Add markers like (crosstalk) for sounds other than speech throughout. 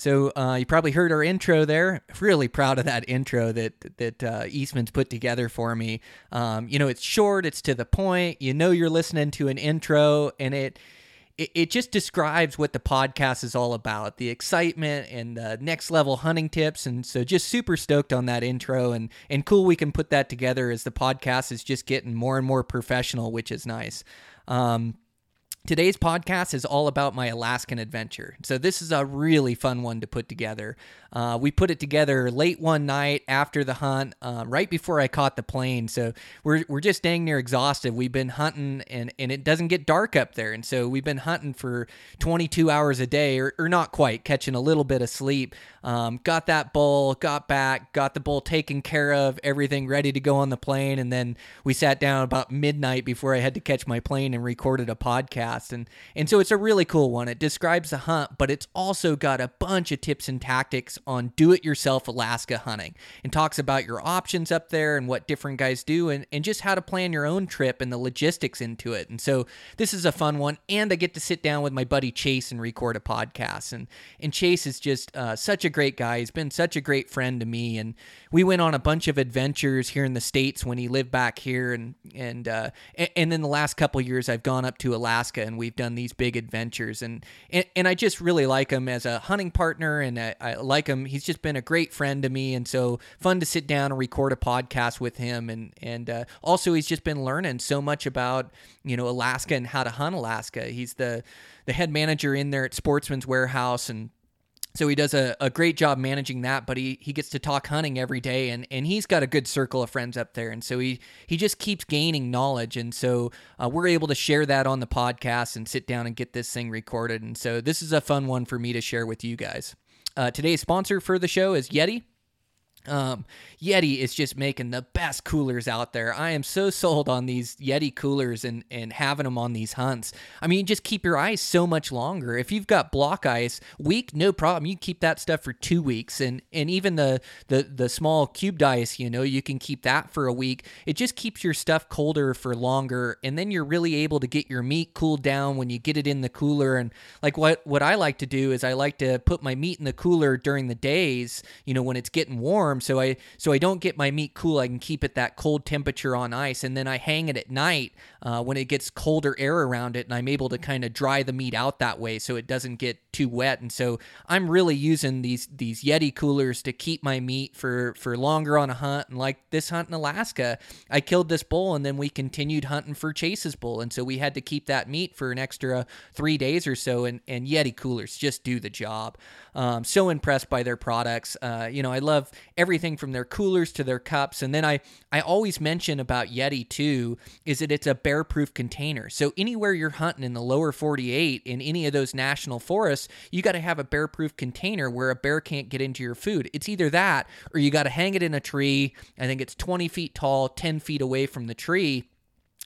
So uh, you probably heard our intro there. Really proud of that intro that that uh, Eastman's put together for me. Um, you know, it's short, it's to the point. You know, you're listening to an intro, and it it, just describes what the podcast is all about the excitement and the next level hunting tips and so just super stoked on that intro and and cool we can put that together as the podcast is just getting more and more professional which is nice um, Today's podcast is all about my Alaskan adventure. So, this is a really fun one to put together. Uh, we put it together late one night after the hunt, uh, right before I caught the plane. So, we're, we're just dang near exhausted. We've been hunting, and, and it doesn't get dark up there. And so, we've been hunting for 22 hours a day, or, or not quite, catching a little bit of sleep. Um, got that bull, got back, got the bull taken care of, everything ready to go on the plane. And then we sat down about midnight before I had to catch my plane and recorded a podcast. And, and so it's a really cool one. It describes the hunt, but it's also got a bunch of tips and tactics on do it yourself Alaska hunting and talks about your options up there and what different guys do and, and just how to plan your own trip and the logistics into it. And so this is a fun one. And I get to sit down with my buddy Chase and record a podcast. And, and Chase is just uh, such a great guy. He's been such a great friend to me. And we went on a bunch of adventures here in the States when he lived back here. And, and, uh, and, and then the last couple years, I've gone up to Alaska and we've done these big adventures. And, and, and I just really like him as a hunting partner. And I, I like He's just been a great friend to me. And so fun to sit down and record a podcast with him. And, and uh, also, he's just been learning so much about, you know, Alaska and how to hunt Alaska. He's the, the head manager in there at Sportsman's Warehouse and so he does a, a great job managing that, but he, he gets to talk hunting every day and, and he's got a good circle of friends up there. And so he, he just keeps gaining knowledge. And so uh, we're able to share that on the podcast and sit down and get this thing recorded. And so this is a fun one for me to share with you guys. Uh, today's sponsor for the show is Yeti. Um, Yeti is just making the best coolers out there. I am so sold on these Yeti coolers and, and having them on these hunts. I mean, just keep your ice so much longer. If you've got block ice, week, no problem. You keep that stuff for two weeks. And, and even the, the, the small cubed ice, you know, you can keep that for a week. It just keeps your stuff colder for longer. And then you're really able to get your meat cooled down when you get it in the cooler. And like what, what I like to do is I like to put my meat in the cooler during the days, you know, when it's getting warm so I so I don't get my meat cool. I can keep it that cold temperature on ice, and then I hang it at night uh, when it gets colder air around it, and I'm able to kind of dry the meat out that way, so it doesn't get too wet. And so I'm really using these these Yeti coolers to keep my meat for for longer on a hunt. And like this hunt in Alaska, I killed this bull, and then we continued hunting for Chase's bull, and so we had to keep that meat for an extra three days or so. And and Yeti coolers just do the job. Um, so impressed by their products. Uh, you know, I love everything from their coolers to their cups. And then I, I always mention about Yeti too is that it's a bear proof container. So anywhere you're hunting in the lower 48 in any of those national forests, you got to have a bear proof container where a bear can't get into your food. It's either that or you got to hang it in a tree. I think it's 20 feet tall, 10 feet away from the tree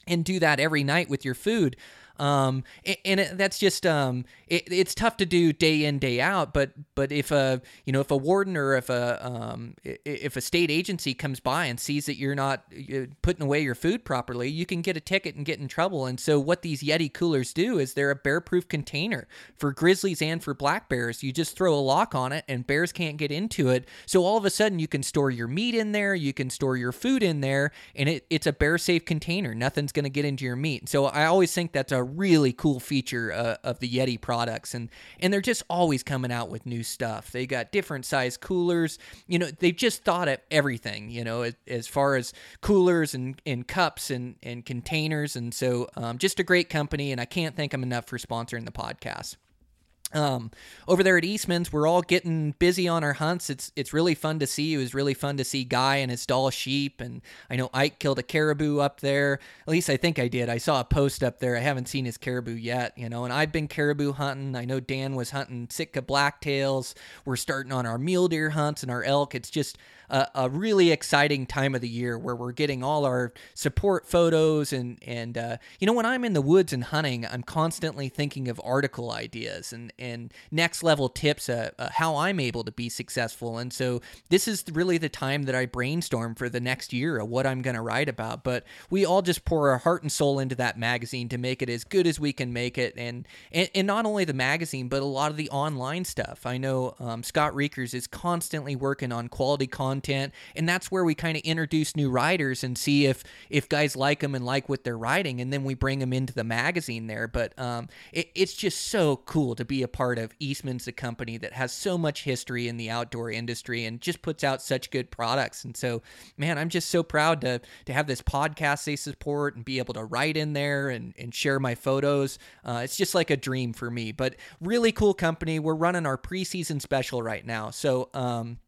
and do that every night with your food. Um, and it, that's just um, it, it's tough to do day in day out. But but if a you know if a warden or if a um, if a state agency comes by and sees that you're not putting away your food properly, you can get a ticket and get in trouble. And so what these Yeti coolers do is they're a bear-proof container for grizzlies and for black bears. You just throw a lock on it, and bears can't get into it. So all of a sudden, you can store your meat in there, you can store your food in there, and it, it's a bear-safe container. Nothing's going to get into your meat. So I always think that's a really cool feature uh, of the Yeti products, and and they're just always coming out with new stuff. They got different size coolers. You know, they've just thought of everything. You know, as, as far as coolers and, and cups and and containers, and so um, just a great company. And I can't thank them enough for sponsoring the podcast. Um, over there at Eastman's, we're all getting busy on our hunts. It's it's really fun to see. It was really fun to see Guy and his Dall sheep, and I know Ike killed a caribou up there. At least I think I did. I saw a post up there. I haven't seen his caribou yet, you know. And I've been caribou hunting. I know Dan was hunting Sitka blacktails. We're starting on our mule deer hunts and our elk. It's just a, a, really exciting time of the year where we're getting all our support photos and and uh, you know when I'm in the woods and hunting, I'm constantly thinking of article ideas and and next level tips uh, uh, how I'm able to be successful. And so this is really the time that I brainstorm for the next year of what I'm going to write about. But we all just pour our heart and soul into that magazine to make it as good as we can make it, and and, and not only the magazine but a lot of the online stuff. I know um, Scott Reekers is constantly working on quality content content, and that's where we kind of introduce new writers and see if if guys like them and like what they're writing, and then we bring them into the magazine there. But um, it, it's just so cool to be a part of Eastman's, a company that has so much history in the outdoor industry and just puts out such good products. And so, man, I'm just so proud to to have this podcast they support and be able to write in there and and share my photos. Uh, it's just like a dream for me. But really cool company. We're running our preseason special right now, so. Um,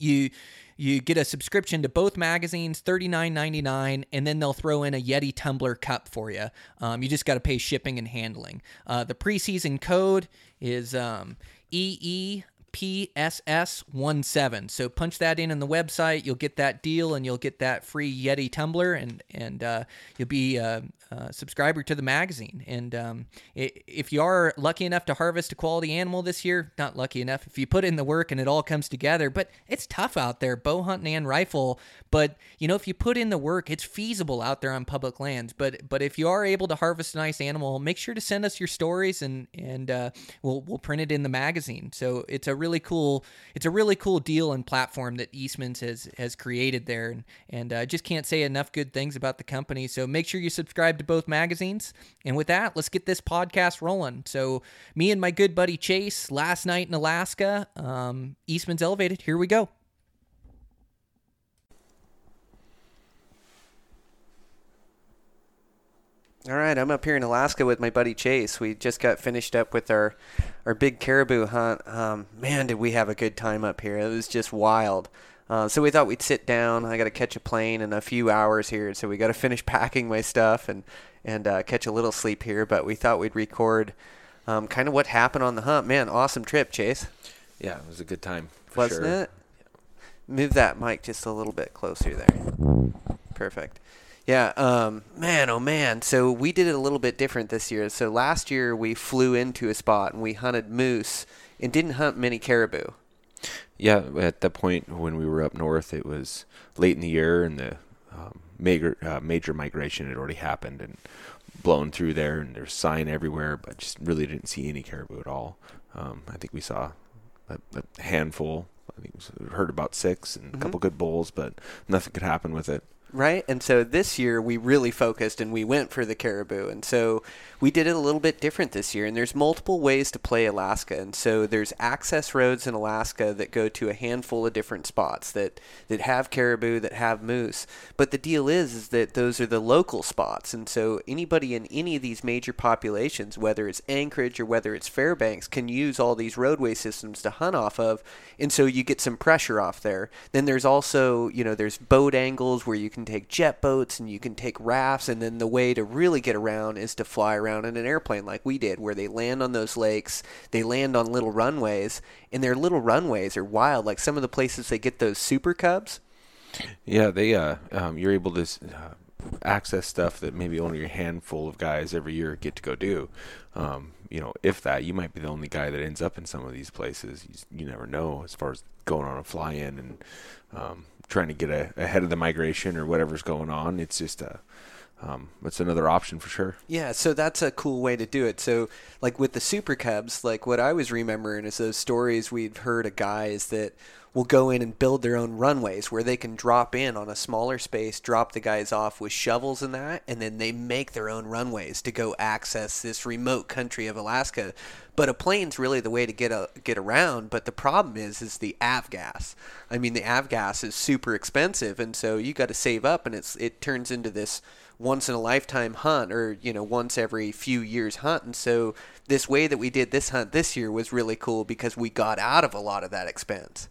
you you get a subscription to both magazines, $39.99, and then they'll throw in a Yeti tumbler cup for you. Um, you just got to pay shipping and handling. Uh, the preseason code is um, EE PSS17. So punch that in on the website. You'll get that deal and you'll get that free Yeti tumbler and and uh, you'll be a, a, subscriber to the magazine. And um, if you are lucky enough to harvest a quality animal this year, not lucky enough, if you put in the work and it all comes together, but it's tough out there, bow hunting and rifle. But you know, if you put in the work, it's feasible out there on public lands. But but if you are able to harvest a nice animal, make sure to send us your stories and and uh, we'll we'll print it in the magazine. So it's a really cool it's a really cool deal and platform that Eastman's has has created there, and and uh, just can't say enough good things about the company. So make sure you subscribe to both magazines. And with that, let's get this podcast rolling. So me and my good buddy Chase last night in Alaska, um, Eastman's elevated. Here we go. All right, I'm up here in Alaska with my buddy Chase. We just got finished up with our our big caribou hunt. Um, man, did we have a good time up here! It was just wild. Uh, so we thought we'd sit down. I got to catch a plane in a few hours here, so we got to finish (laughs) packing my stuff and and uh, catch a little sleep here. But we thought we'd record um, kind of what happened on the hunt. Man, awesome trip, Chase. Yeah, it was a good time. Wasn't sure. it? Move that mic just a little bit closer there. Perfect. Yeah, um, man, oh man. So we did it a little bit different this year. So last year we flew into a spot and we hunted moose and didn't hunt many caribou. Yeah, at that point when we were up north, it was late in the year and the um, major uh, major migration had already happened and blown through there, and there's sign everywhere, but just really didn't see any caribou at all. Um, I think we saw a, a handful. I think we heard about six and Mm-hmm. a couple good bulls, but nothing could happen with it. Right? And so this year we really focused and we went for the caribou. And so we did it a little bit different this year. And there's multiple ways to play Alaska. And so there's access roads in Alaska that go to a handful of different spots that, that have caribou, that have moose. But the deal is, is that those are the local spots. And so anybody in any of these major populations, whether it's Anchorage or whether it's Fairbanks, can use all these roadway systems to hunt off of. And so you get some pressure off there. Then there's also, you know, there's boat angles where you can take jet boats and you can take rafts. And then the way to really get around is to fly around in an airplane like we did, where they land on those lakes, they land on little runways, and their little runways are wild. Like some of the places they get those super cubs. Yeah, they uh, um, you're able to uh, access stuff that maybe only a handful of guys every year get to go do. Um, you know, if that, you might be the only guy that ends up in some of these places. You, you never know as far as going on a fly-in and um, trying to get a, ahead of the migration or whatever's going on. It's just a um, it's another option for sure. Yeah, so that's a cool way to do it. So, like with the Super Cubs, like what I was remembering is those stories we'd heard of guys that will go in and build their own runways where they can drop in on a smaller space, drop the guys off with shovels and that, and then they make their own runways to go access this remote country of Alaska. But a plane's really the way to get a, get around. But the problem is, is the avgas. I mean, the avgas is super expensive, and so you got to save up, and it's it turns into this once in a lifetime hunt, or you know, once every few years hunt. And so this way that we did this hunt this year was really cool because we got out of a lot of that expense.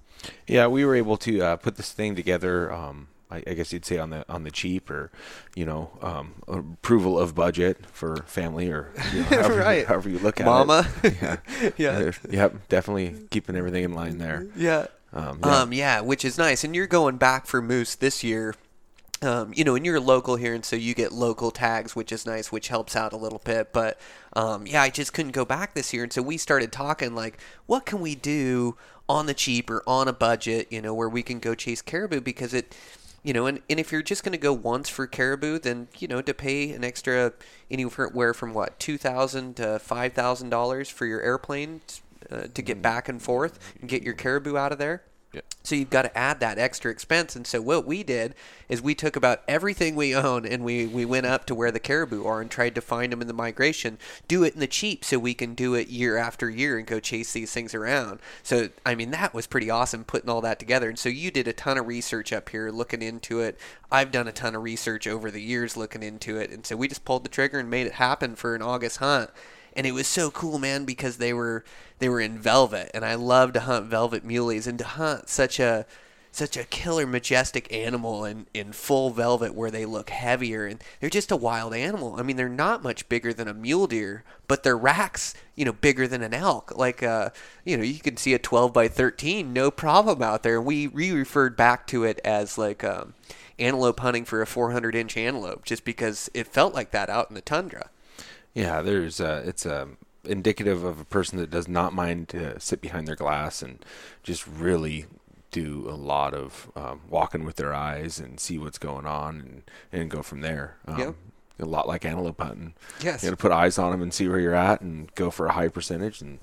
Yeah, we were able to uh, put this thing together. Um, I, I, guess you'd say on the on the cheap, or you know, um, approval of budget for family, or you know, (laughs) however, right. however you look at Mama. it. Mama. yeah, (laughs) yeah, yep, definitely keeping everything in line there. Yeah. Um, yeah. Um, yeah, which is nice. And you're going back for moose this year. Um, you know, and you're local here, and so you get local tags, which is nice, which helps out a little bit. But um, yeah, I just couldn't go back this year, and so we started talking like, what can we do on the cheap or on a budget, you know, where we can go chase caribou because it, you know, and, and if you're just going to go once for caribou, then you know to pay an extra anywhere from what two thousand to five thousand dollars for your airplane uh, to get back and forth and get your caribou out of there. So you've got to add that extra expense. And so what we did is we took about everything we own and we, we went up to where the caribou are and tried to find them in the migration, do it in the cheap so we can do it year after year and go chase these things around. So, I mean, that was pretty awesome putting all that together. And so you did a ton of research up here looking into it. I've done a ton of research over the years looking into it. And so we just pulled the trigger and made it happen for an August hunt and it was so cool, man, because they were they were in velvet, and I love to hunt velvet muleys, and to hunt such a such a killer, majestic animal in, in full velvet where they look heavier and they're just a wild animal. I mean, they're not much bigger than a mule deer, but their racks, you know, bigger than an elk. Like, uh, you know, you can see a 12 by 13, no problem out there. and We re-referred back to it as like um, antelope hunting for a 400 inch antelope, just because it felt like that out in the tundra. Yeah, there's uh, it's um, indicative of a person that does not mind to sit behind their glass and just really do a lot of um, walking with their eyes and see what's going on and, and go from there. Um, Yep. A lot like antelope hunting. Yes. You got to put eyes on them and see where you're at and go for a high percentage and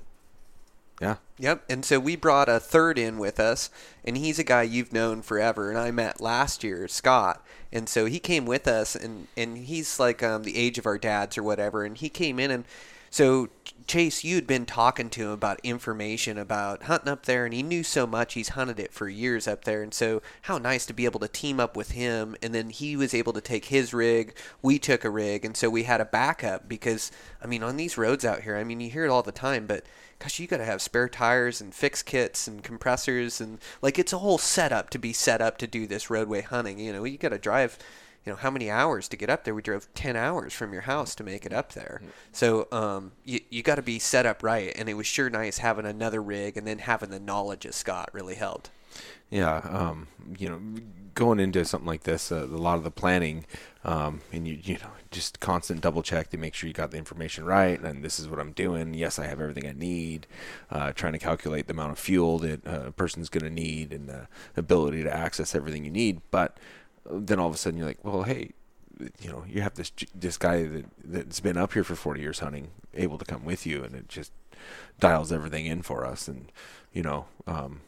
yeah. Yep. And so we brought a third in with us, and he's a guy you've known forever, and I met last year, Scott. And so he came with us, and, and he's like um, the age of our dads or whatever. And he came in, and so Chase, you'd been talking to him about information about hunting up there, and he knew so much. He's hunted it for years up there, and so how nice to be able to team up with him. And then he was able to take his rig, we took a rig, and so we had a backup because I mean, on these roads out here, I mean, you hear it all the time, but gosh, you got to have spare tires and fix kits and compressors and like it's a whole setup to be set up to do this roadway hunting. You know, you got to drive you know how many hours to get up there? We drove 10 hours from your house to make it up there. So um, you, you got to be set up right and it was sure nice having another rig and then having the knowledge of scott really helped. Yeah, um, you know, going into something like this, uh, a lot of the planning, um, and you you know, just constant double check to make sure you got the information right, and this is what I'm doing. Yes, I have everything I need. Uh, trying to calculate the amount of fuel that uh, a person's going to need and the ability to access everything you need. But then all of a sudden you're like, well, hey, you know, you have this this guy that that's been up here for 40 years hunting, able to come with you, and it just dials everything in for us, and you know. Um,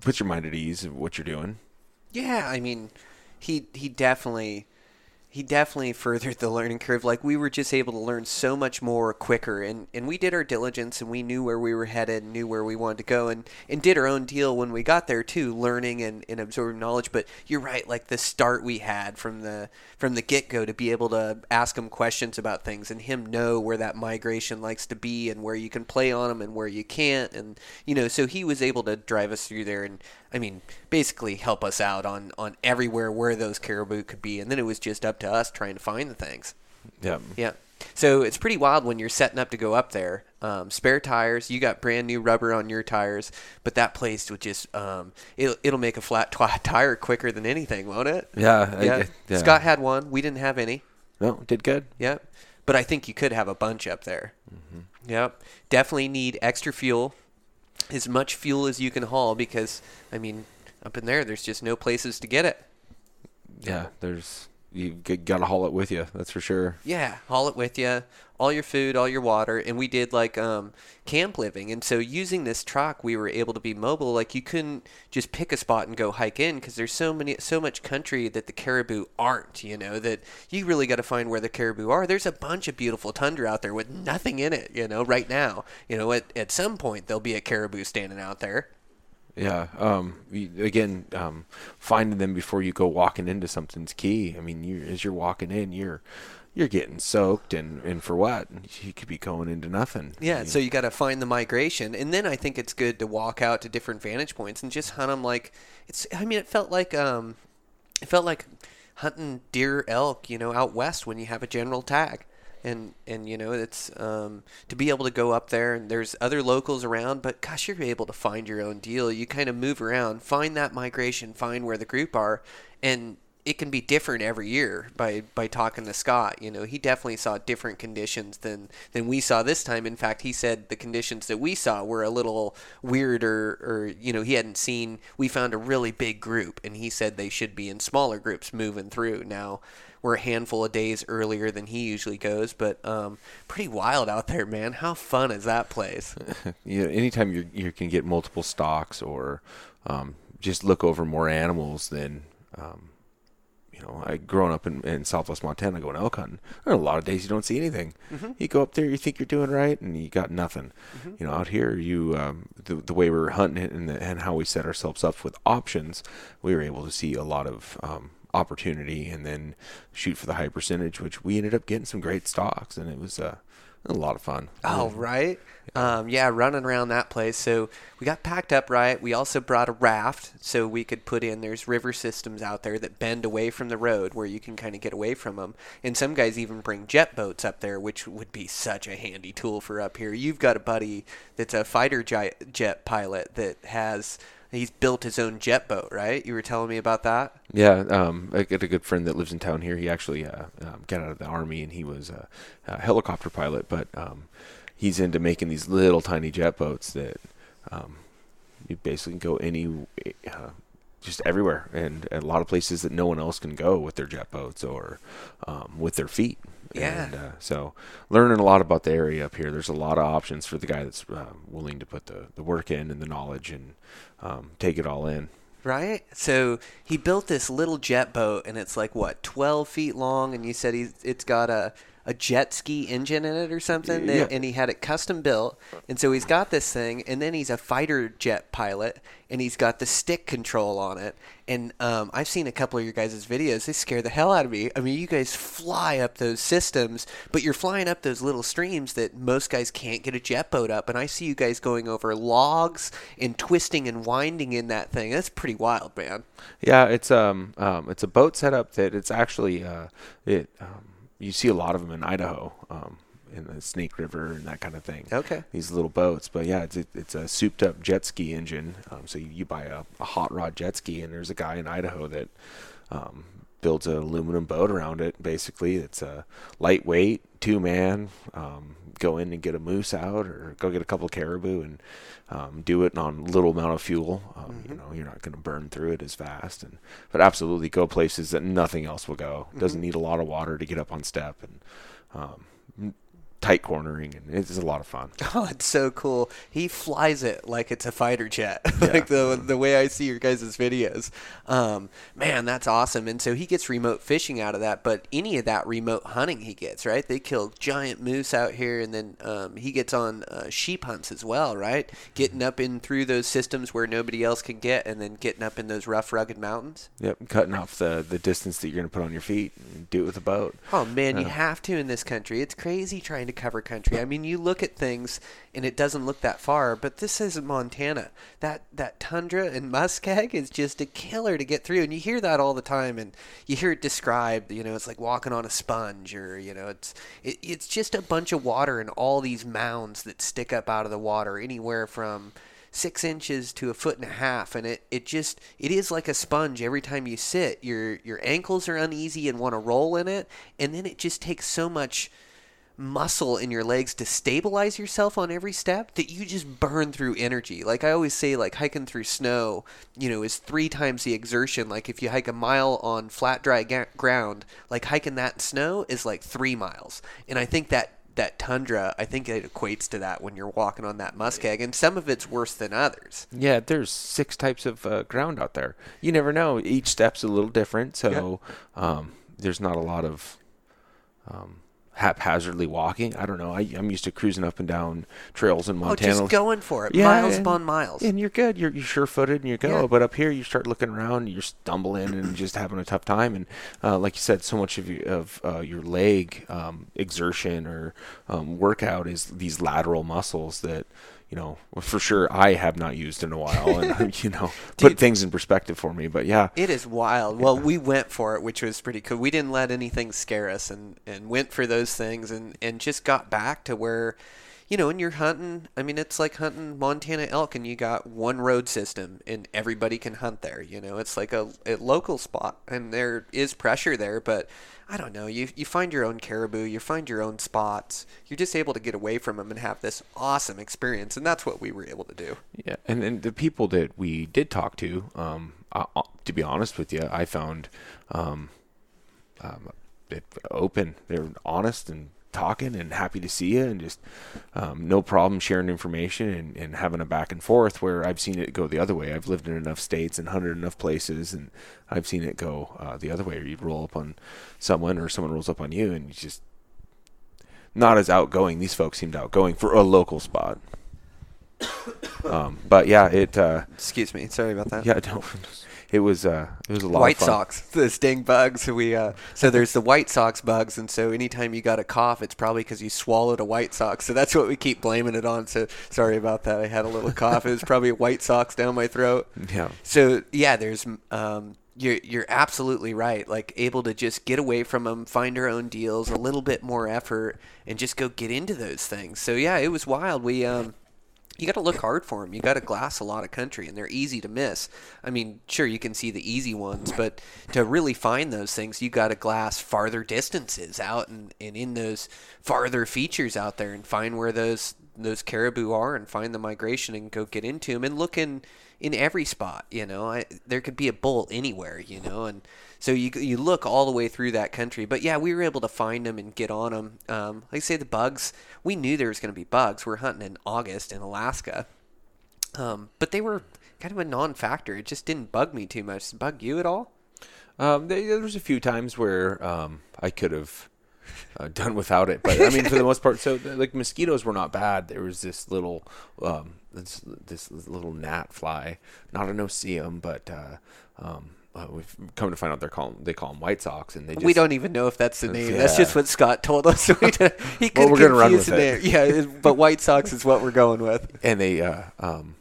puts your mind at ease of what you're doing. Yeah, I mean, he he definitely he definitely furthered the learning curve. Like we were just able to learn so much more quicker, and and we did our diligence, and we knew where we were headed, and knew where we wanted to go, and and did our own deal when we got there too, learning and, and absorbing knowledge. But you're right, like the start we had from the from the get go to be able to ask him questions about things, and him know where that migration likes to be, and where you can play on him, and where you can't, and you know, so he was able to drive us through there, and I mean, basically help us out on on everywhere where those caribou could be, and then it was just up to us trying to find the things. Yeah. Yeah. So it's pretty wild when you're setting up to go up there. Um, spare tires, you got brand new rubber on your tires, but that place would just um, it'll it'll make a flat (laughs) tire quicker than anything, won't it? Yeah. Yeah. I- yeah. Scott had one. We didn't have any. No, did good. Yep. But I think you could have a bunch up there. Mm-hmm. Yep. Definitely need extra fuel, as much fuel as you can haul, because I mean, up in there, there's just no places to get it. Yeah. There's you got to haul it with you. That's for sure. Yeah, haul it with you, all your food, all your water, and we did like um, camp living. And so using this truck, we were able to be mobile. Like you couldn't just pick a spot and go hike in because there's so many, so much country that the caribou aren't. You know that you really got to find where the caribou are. There's a bunch of beautiful tundra out there with nothing in it. You know, right now. You know, at at some point there'll be a caribou standing out there. Yeah. Um, again, um, finding them before you go walking into something's key. I mean, you as you're walking in, you're you're getting soaked, and, and for what? You could be going into nothing. Yeah, so you got to find the migration, and then I think it's good to walk out to different vantage points and just hunt them like it's. I mean, it felt like um, it felt like hunting deer, elk, you know, out west when you have a general tag, and and you know it's um to be able to go up there and there's other locals around, but gosh, you're able to find your own deal. You kind of move around, find that migration, find where the group are, and it can be different every year by by talking to Scott. You know, he definitely saw different conditions than than we saw this time. In fact, he said the conditions that we saw were a little weirder, or you know, he hadn't seen. We found a really big group, and he said they should be in smaller groups moving through. Now, we're a handful of days earlier than he usually goes, but um, pretty wild out there, man. How fun is that place? (laughs) you know, anytime you you can get multiple stocks or um, just look over more animals than um, you know. I growing up in, in Southwest Montana, going elk hunting. There are a lot of days you don't see anything. You go up there, you think you're doing right, and you got nothing. You know, out here, you um, the the way we were hunting it and the, and how we set ourselves up with options, we were able to see a lot of. Um, opportunity and then shoot for the high percentage which we ended up getting some great stocks and it was uh, a lot of fun Oh, right. Um, yeah, running around that place. So we got packed up right. We also brought a raft so we could put in. There's river systems out there that bend away from the road where you can kind of get away from them. And some guys even bring jet boats up there, which would be such a handy tool for up here. You've got a buddy that's a fighter jet pilot that has. He's built his own jet boat, right? You were telling me about that. Yeah, um, I got a good friend that lives in town here. He actually uh, um, got out of the army and he was a, a helicopter pilot, but um, he's into making these little tiny jet boats that um, you basically can go any, uh, just everywhere, and a lot of places that no one else can go with their jet boats or um, with their feet. Yeah. And, uh, so learning a lot about the area up here. There's a lot of options for the guy that's uh, willing to put the, the work in and the knowledge and um, take it all in. Right. So he built this little jet boat, and it's like what, twelve feet long, and you said he's it's got a a jet ski engine in it or something, Yeah. and he had it custom built, and so he's got this thing, and then he's a fighter jet pilot, and he's got the stick control on it, and um, I've seen a couple of your guys' videos. They scare the hell out of me. I mean, you guys fly up those systems, but you're flying up those little streams that most guys can't get a jet boat up, and I see you guys going over logs and twisting and winding in that thing. That's pretty wild, man. Yeah, it's um, um it's a boat setup that it's actually uh it um, you see a lot of them in Idaho um in the Snake River and that kind of thing. Okay. These little boats, but yeah, it's it's a souped up jet ski engine. Um, so you, you buy a, a hot rod jet ski, and there's a guy in Idaho that um, builds an aluminum boat around it. Basically, it's a lightweight two man. Um, go in and get a moose out, or go get a couple of caribou and um, do it on little amount of fuel. Um, You know, you're not going to burn through it as fast, and but absolutely go places that nothing else will go. Doesn't need a lot of water to get up on step, and um, tight cornering, and it's a lot of fun. (laughs) Oh, it's so cool. He flies it like it's a fighter jet, (laughs) like the the way I see your guys' videos. Um, man, that's awesome. And so he gets remote fishing out of that, but any of that remote hunting he gets, right? They kill giant moose out here, and then um, he gets on uh, sheep hunts as well, right? Getting up in through those systems where nobody else can get, and then getting up in those rough, rugged mountains. Yep, cutting off the, the distance that you're going to put on your feet and do it with a boat. Oh man, you have to in this country. It's crazy trying to cover country. I mean, you look at things and it doesn't look that far, but this is Montana. That that tundra and muskeg is just a killer to get through, and you hear that all the time, and you hear it described. You know, it's like walking on a sponge, or you know, it's it, it's just a bunch of water and all these mounds that stick up out of the water, anywhere from six inches to a foot and a half and it, it just it is like a sponge every time you sit your your ankles are uneasy and want to roll in it and then it just takes so much muscle in your legs to stabilize yourself on every step that you just burn through energy. Like I always say, like hiking through snow, you know, is three times the exertion. Like if you hike a mile on flat, dry ga- ground, like hiking that in snow is like three miles. And I think that that tundra, I think it equates to that when you're walking on that muskeg, and some of it's worse than others. Yeah, there's six types of uh, ground out there. You never know. Each step's a little different, so um, there's not a lot of um, haphazardly walking. I don't know. I, I'm used to cruising up and down trails in Montana. Oh, just going for it, Yeah, miles and- upon miles. And you're good. You're, you're sure-footed and you go. Yeah. But up here, you start looking around, you're stumbling and (clears throat) just having a tough time. And uh, like you said, so much of your, of uh, your leg um, exertion or um, workout is these lateral muscles that you know for sure I have not used in a while, and (laughs) you know put things in perspective for me. But yeah, It is wild. Well, we went for it, which was pretty cool. We didn't let anything scare us, and and went for those things, and and just got back to where, you know, when you're hunting. I mean, it's like hunting Montana elk, and you got one road system, and everybody can hunt there. You know, it's like a, a local spot, and there is pressure there, but. I don't know. You you find your own caribou, you find your own spots. You're just able to get away from them and have this awesome experience, and that's what we were able to do. Yeah, and, and the people that we did talk to, um, uh, to be honest with you, I found um, um, open. They're honest and talking and happy to see you, and just um, no problem sharing information and, and having a back and forth. Where I've seen it go the other way. I've lived in enough states and hunted enough places, and I've seen it go uh, the other way. Where you'd roll up on someone, or someone rolls up on you, and you just not as outgoing. These folks seemed outgoing for a local spot. (coughs) Um, but yeah, it uh, Excuse me. Sorry about that. yeah, (laughs) no, it was uh, it was a lot White of fun. Sox, (laughs) those dang bugs. We uh, so there's the White Sox bugs, and so anytime you got a cough, it's probably because you swallowed a White Sox. So that's what we keep blaming it on. So sorry about that. I had a little cough. It was probably a White Sox down my throat. (laughs) Yeah. So yeah, there's um, you're you're absolutely right. Like able to just get away from them, find our own deals, a little bit more effort, and just go get into those things. So yeah, it was wild. We um, you got to look hard for them. You got to glass a lot of country, and they're easy to miss. I mean, sure you can see the easy ones, but to really find those things, you got to glass farther distances out and, and in those farther features out there, and find where those those caribou are, and find the migration, and go get into them, and look in in every spot. You know, I, there could be a bull anywhere. You know, and so you you look all the way through that country. But yeah, we were able to find them and get on them. Um, like I say, the bugs. We knew there was going to be bugs. We're hunting in August in Alaska, um, but they were kind of a non-factor. It just didn't bug me too much. It bug you at all? Um, there, there was a few times where um, I could have uh, done without it, but I mean, for the most part, so like mosquitoes were not bad. There was this little, um, this this little gnat fly, not a no-see-um, but uh, um, uh, we've come to find out they're call they call them white socks, and they just, we don't even know if that's the name. That's just what Scott told us. (laughs) (laughs) He could Well, we're gonna run with the name. Yeah, but White Sox is what we're going with. (laughs) and they uh, um,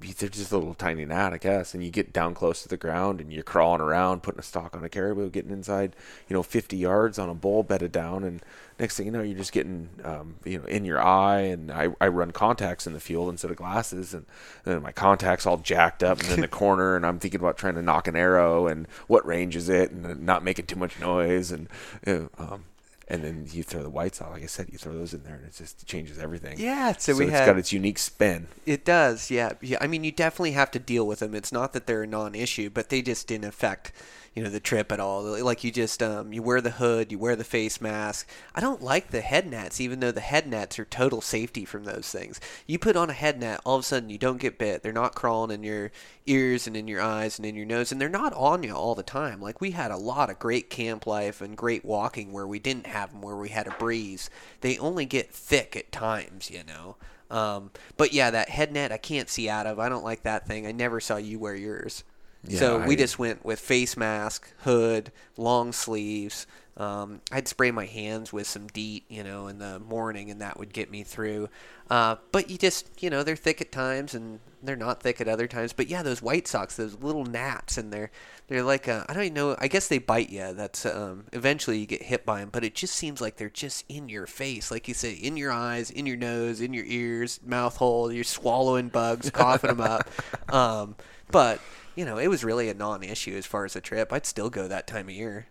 they're just a little tiny gnat, I guess. And you get down close to the ground, and you're crawling around, putting a stalk on a caribou, getting inside, you know, 50 yards on a bull bedded down, and next thing you know, you're just getting, um, you know, in your eye. And I, I run contacts in the field instead of glasses, and, and then my contacts all jacked up and in the (laughs) corner, and I'm thinking about trying to knock an arrow, and what range is it, and not making too much noise, and you know, um, and then you throw the whites out. Like I said, you throw those in there, and it just changes everything. Yeah, so, we it's had got its unique spin. It does, yeah. yeah. I mean, you definitely have to deal with them. It's not that they're a non-issue, but they just didn't affect, you know, the trip at all. Like you just, um, you wear the hood, you wear the face mask. I don't like the head nets, even though the head nets are total safety from those things. You put on a head net, all of a sudden you don't get bit. They're not crawling in your ears and in your eyes and in your nose, and they're not on you all the time. Like we had a lot of great camp life and great walking where we didn't have them, where we had a breeze. They only get thick at times, you know. Um, but yeah, that head net I can't see out of. I don't like that thing. I never saw you wear yours. So Yeah, we I- just went with face mask, hood, long sleeves. Um, I'd spray my hands with some DEET, you know, in the morning, and that would get me through. Uh, but you just, you know, they're thick at times, and they're not thick at other times. But yeah, those White socks, those little gnats, and they're they're like uh, I don't even know. I guess they bite you. That's um, eventually you get hit by them, but it just seems like they're just in your face, like you say, in your eyes, in your nose, in your ears, mouth hole. You're swallowing bugs, coughing them up. (laughs) Um, but you know, it was really a non-issue as far as the trip. I'd still go that time of year.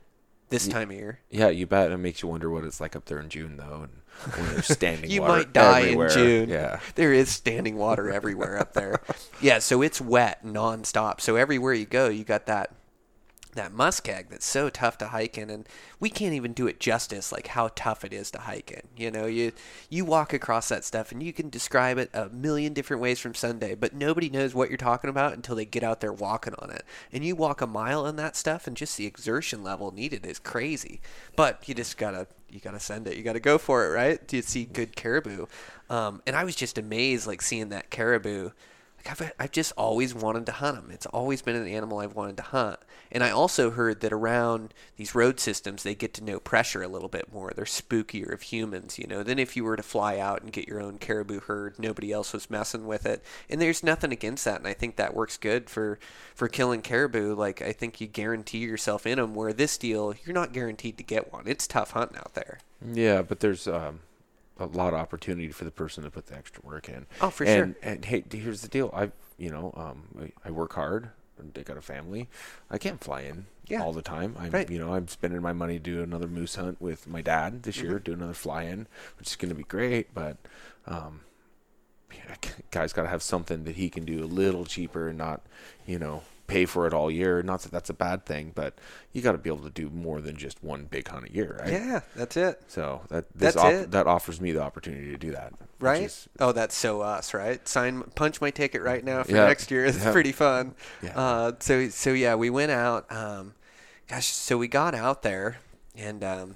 this time of year. Yeah, you bet. It makes you wonder what it's like up there in June, though, and when there's (laughs) standing You water might die everywhere. in June. Yeah. There is standing water everywhere up there. (laughs) Yeah, so it's wet nonstop. So everywhere you go, you got that that muskeg that's so tough to hike in and we can't even do it justice like how tough it is to hike in you know? You you walk across that stuff and you can describe it a million different ways from sunday but nobody knows what you're talking about until they get out there walking on it. And you walk a mile on that stuff and just the exertion level needed is crazy. But you just gotta you gotta send it. You gotta go for it right? To see good caribou. Um, and i was just amazed like seeing that caribou like I've, I've just always wanted to hunt them. It's always been an animal I've wanted to hunt. And I also heard that around these road systems, they get to know pressure a little bit more. They're spookier of humans, you know, than if you were to fly out and get your own caribou herd. Nobody else was messing with it. And there's nothing against that. And I think that works good for, for killing caribou. Like, I think you guarantee yourself in them, where this deal, you're not guaranteed to get one. It's tough hunting out there. Yeah, but there's um, a lot of opportunity for the person to put the extra work in. Oh, for and, sure. And hey, here's the deal. I, you know, um, I, I work hard. and I got a family. I can't fly in Yeah. all the time. I'm, Right. you know, I'm spending my money to do another moose hunt with my dad this year. Do another fly in, which is going to be great. But, um, yeah, guy's got to have something that he can do a little cheaper and not, you know, pay for it all year. Not that that's a bad thing, but you got to be able to do more than just one big hunt a year, right? Yeah, that's it. So that this That's off- it. that offers me the opportunity to do that, Right? is- oh, that's so us, right? Sign, punch my ticket right now for Yeah. next year. It's Yeah. pretty fun. Yeah. Uh, so, so yeah, we went out. Um, gosh, so we got out there, and um,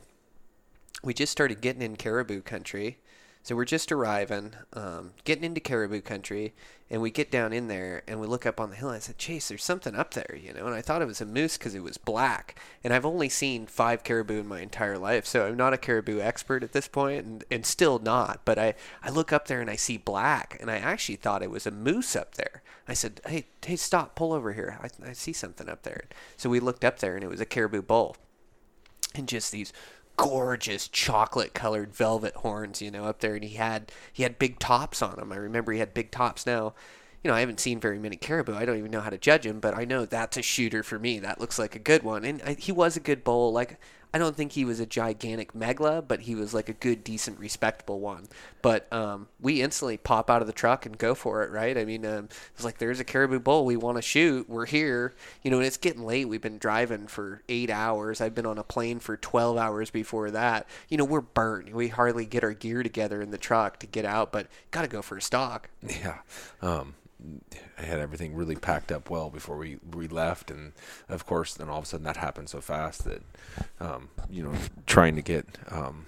we just started getting in caribou country. So we're just arriving, um, getting into caribou country, and we get down in there and we look up on the hill. And I said, Chase, there's something up there, you know. And I thought it was a moose because it was black. And I've only seen five caribou in my entire life, so I'm not a caribou expert at this point, and, and still not. But I, I look up there and I see black, and I actually thought it was a moose up there. I said, Hey, hey, stop, pull over here. I, I see something up there. So we looked up there, and it was a caribou bull and just these gorgeous chocolate colored velvet horns you know up there. And he had he had big tops on him i remember he had big tops. Now you know i haven't seen very many caribou. I don't even know how to judge him but i know that's a shooter for me. That looks like a good one. And I, he was a good bull. Like i don't think he was a gigantic megla but he was like a good decent respectable one. But um, we instantly pop out of the truck and go for it right? I mean um, it's like there's a caribou bull we want to shoot. We're here. You know and it's getting late. We've been driving for eight hours. I've been on a plane for 12 hours before that. You know we're burnt. We hardly get our gear together in the truck to get out but gotta go for a stalk. (laughs) Yeah. Um, I had everything really packed up well before we we left, and of course, then all of a sudden that happened so fast that, um, you know, trying to get um,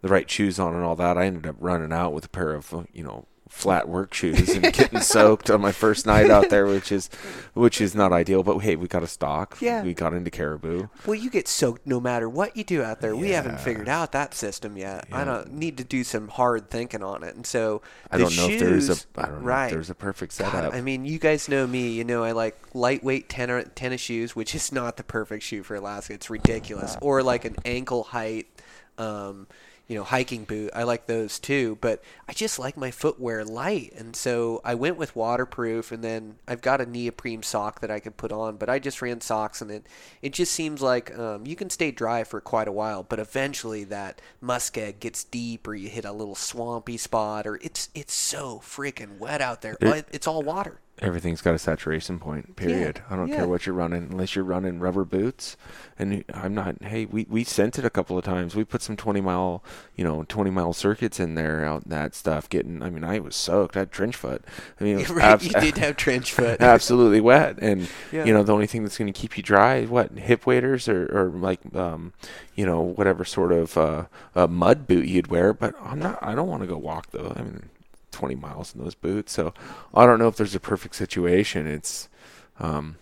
the right shoes on and all that, I ended up running out with a pair of you know flat work shoes and getting (laughs) soaked on my first night out there, which is which is not ideal. But hey, we got a stock. Yeah. We got into caribou. well you get soaked no matter what you do out there we haven't figured out that system yet i don't need to do some hard thinking on it and so I don't know if there's a shoes- I don't know right if there's a perfect God, setup. I mean, you guys know me. You know I like lightweight tenor, tennis shoes, which is not the perfect shoe for Alaska. It's ridiculous. Or like an ankle height, um, you know, hiking boot. I like those too. But I just like my footwear light, and so I went with waterproof. And then I've got a neoprene sock that I could put on. But I just ran socks, and it it just seems like um, you can stay dry for quite a while. But eventually that muskeg gets deep, or you hit a little swampy spot, or it's it's so freaking wet out there. It- it's all water. Everything's got a saturation point period. I don't yeah. care what you're running unless you're running rubber boots. And i'm not hey we, we sent it a couple of times. We put some 20 mile you know 20 mile circuits in there out that stuff getting i mean i was soaked. I had trench foot. I mean it was (laughs) right, abs- you did have trench foot. (laughs) absolutely wet. And (laughs) Yeah. you know the only thing that's going to keep you dry is what hip waders or, or like um you know whatever sort of uh, uh mud boot you'd wear. But i'm not i don't want to go walk though. I mean 20 miles in those boots so i don't know if there's a perfect situation it's um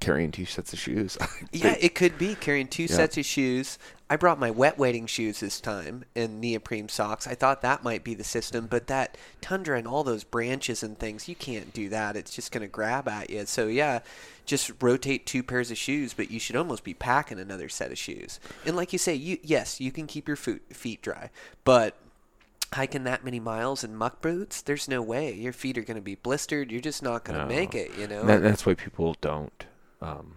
carrying two sets of shoes (laughs) Yeah, it could be carrying two Yeah. sets of shoes. I brought my wet wading shoes this time and neoprene socks. I thought that might be the system, but that tundra and all those branches and things, you can't do that. It's just going to grab at you. So, yeah, just rotate two pairs of shoes, but you should almost be packing another set of shoes. And like you say, you yes, you can keep your foot, feet dry, but hiking that many miles in muck boots, there's no way. Your feet are going to be blistered. You're just not going to No. make it, you know? that, that's why people don't um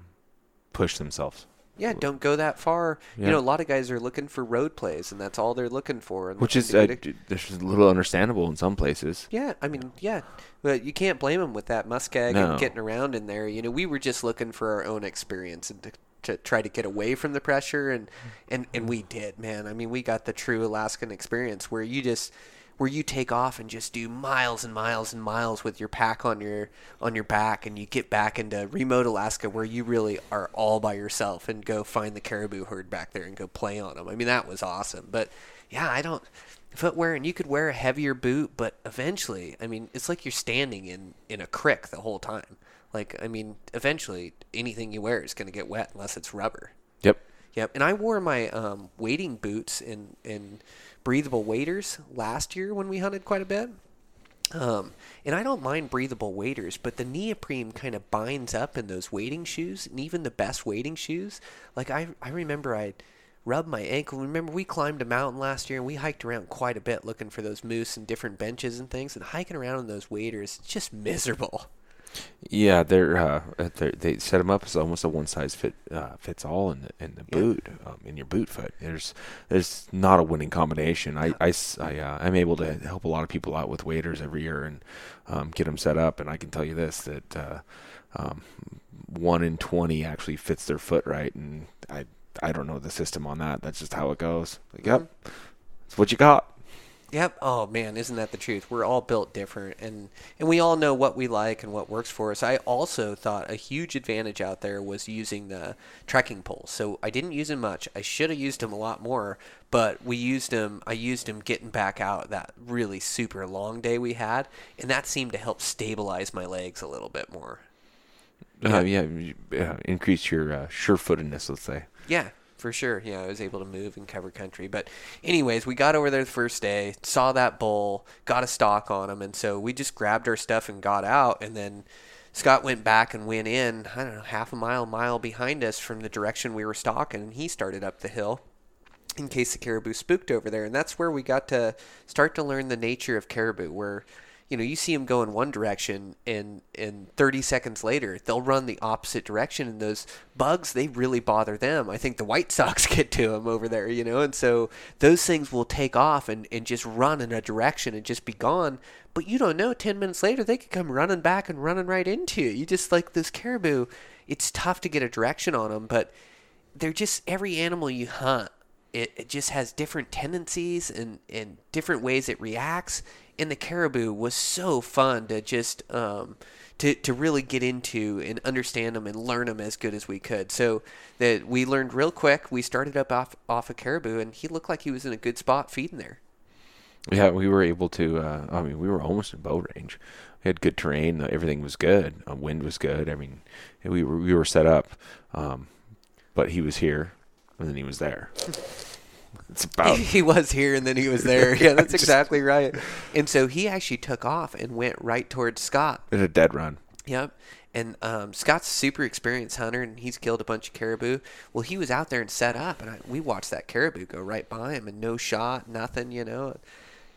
push themselves Yeah, don't go that far. Yeah. You know, a lot of guys are looking for road plays, and that's all they're looking for. And which is uh, this is a little understandable in some places. Yeah, I mean, yeah, but you can't blame them with that muskeg No. and getting around in there. You know, we were just looking for our own experience and to, to try to get away from the pressure, and mm-hmm. and and we did, man. I mean, we got the true Alaskan experience where you just where you take off and just do miles and miles and miles with your pack on your on your back and you get back into remote Alaska where you really are all by yourself and go find the caribou herd back there and go play on them. I mean that was awesome. But yeah, I don't footwear and you could wear a heavier boot, but eventually, I mean, it's like you're standing in in a creek the whole time. Like I mean, eventually anything you wear is going to get wet unless it's rubber. Yep. Yep, and I wore my um, wading boots in in breathable waders last year when we hunted quite a bit. Um, and I don't mind breathable waders, but the neoprene kind of binds up in those wading shoes, and even the best wading shoes. Like I, I remember I rubbed my ankle. Remember we climbed a mountain last year and we hiked around quite a bit looking for those moose and different benches and things. And hiking around in those waders, just miserable. Yeah, they're, uh, they're they set them up as almost a one size fit uh, fits all in the in the Yeah. boot um, in your boot foot. There's there's not a winning combination. I I, I, uh, I'm able to help a lot of people out with waders every year and um, get them set up. And I can tell you this that uh, um, one in twenty actually fits their foot right. And I I don't know the system on that. That's just how it goes. Like, yep, it's what you got. Yep. Oh man, isn't that the truth? We're all built different, and and we all know what we like and what works for us. I also thought a huge advantage out there was using the trekking poles. So I didn't use them much. I should have used them a lot more, but we used them. I used them getting back out that really super long day we had, and that seemed to help stabilize my legs a little bit more. Uh, yeah, uh, increase your uh, sure-footedness. Let's say. Yeah, for sure. Yeah, I was able to move and cover country. But, anyways, we got over there the first day, saw that bull, got a stock on him, and so we just grabbed our stuff and got out. And then Scott went back and went in, I don't know, half a mile, mile behind us from the direction we were stalking, and he started up the hill in case the caribou spooked over there. And that's where we got to start to learn the nature of caribou, where you know you see them go in one direction, and and 30 seconds later they'll run the opposite direction. And those bugs, they really bother them. I think the White (laughs) socks get to them over there, you know. And so those things will take off and and just run in a direction and just be gone. But you don't know. 10 minutes later, they could come running back and running right into you. You just like those caribou. It's tough to get a direction on them, but they're just every animal you hunt it, it just has different tendencies and, and different ways it reacts and the caribou was so fun to just um, to, to really get into and understand them and learn them as good as we could so that we learned real quick we started up off, off a caribou and he looked like he was in a good spot feeding there Yeah, we were able to. Uh, I mean, we were almost in bow range. We had good terrain. uh, Everything was good. Uh, wind was good. I mean, we were we were set up. Um, but he was here, and then he was there. (laughs) It's about (laughs) he was here and then he was there (laughs) yeah that's (laughs) exactly right and so he actually took off and went right towards scott it's a dead run. Yep. And um, Scott's a super experienced hunter, and he's killed a bunch of caribou. Well, he was out there and set up, and I, we watched that caribou go right by him, and no shot, nothing, you know.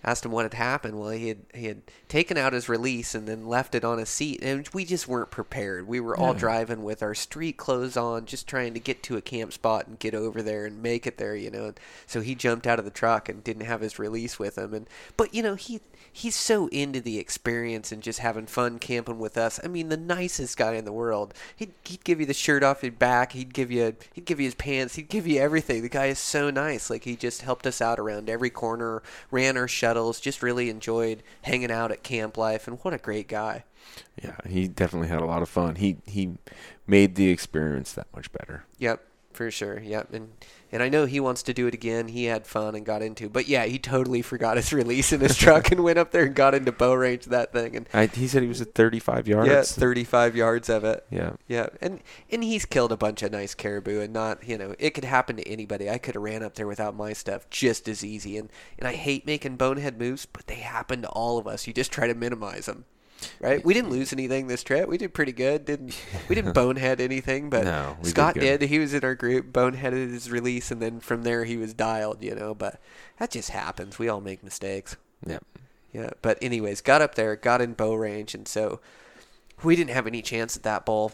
Asked him what had happened. Well, he had he had taken out his release and then left it on his seat, and we just weren't prepared. We were all driving with our street clothes on, just trying to get to a camp spot and get over there and make it there, you know. So he jumped out of the truck and didn't have his release with him, and but you know he he's so into the experience and just having fun camping with us. I mean, the nicest guy in the world. He'd, he'd give you the shirt off your back. He'd give you he'd give you his pants. He'd give you everything. The guy is so nice. Like he just helped us out around every corner, ran our shuttles, just really enjoyed hanging out at camp life. And what a great guy. Yeah, he definitely had a lot of fun. He he made the experience that much better. Yep, for sure. Yep, and and I know he wants to do it again. He had fun and got into, but yeah, he totally forgot his release in his (laughs) truck and went up there and got into bow range of that thing. And I, he said he was at 35 yards. yeah, 35 yards of it. Yeah. Yeah, and and he's killed a bunch of nice caribou, and not you know it could happen to anybody. I could have ran up there without my stuff just as easy, and and I hate making bonehead moves, but they happen to all of us. You just try to minimize them, right? We didn't lose anything this trip. We did pretty good. Didn't we? Didn't bonehead anything, but (laughs) No, did Scott good. did. He was in our group, boneheaded his release, and then from there he was dialed. You know, but that just happens. We all make mistakes. Yeah. Yeah, but anyways, got up there, got in bow range, and so we didn't have any chance at that bull.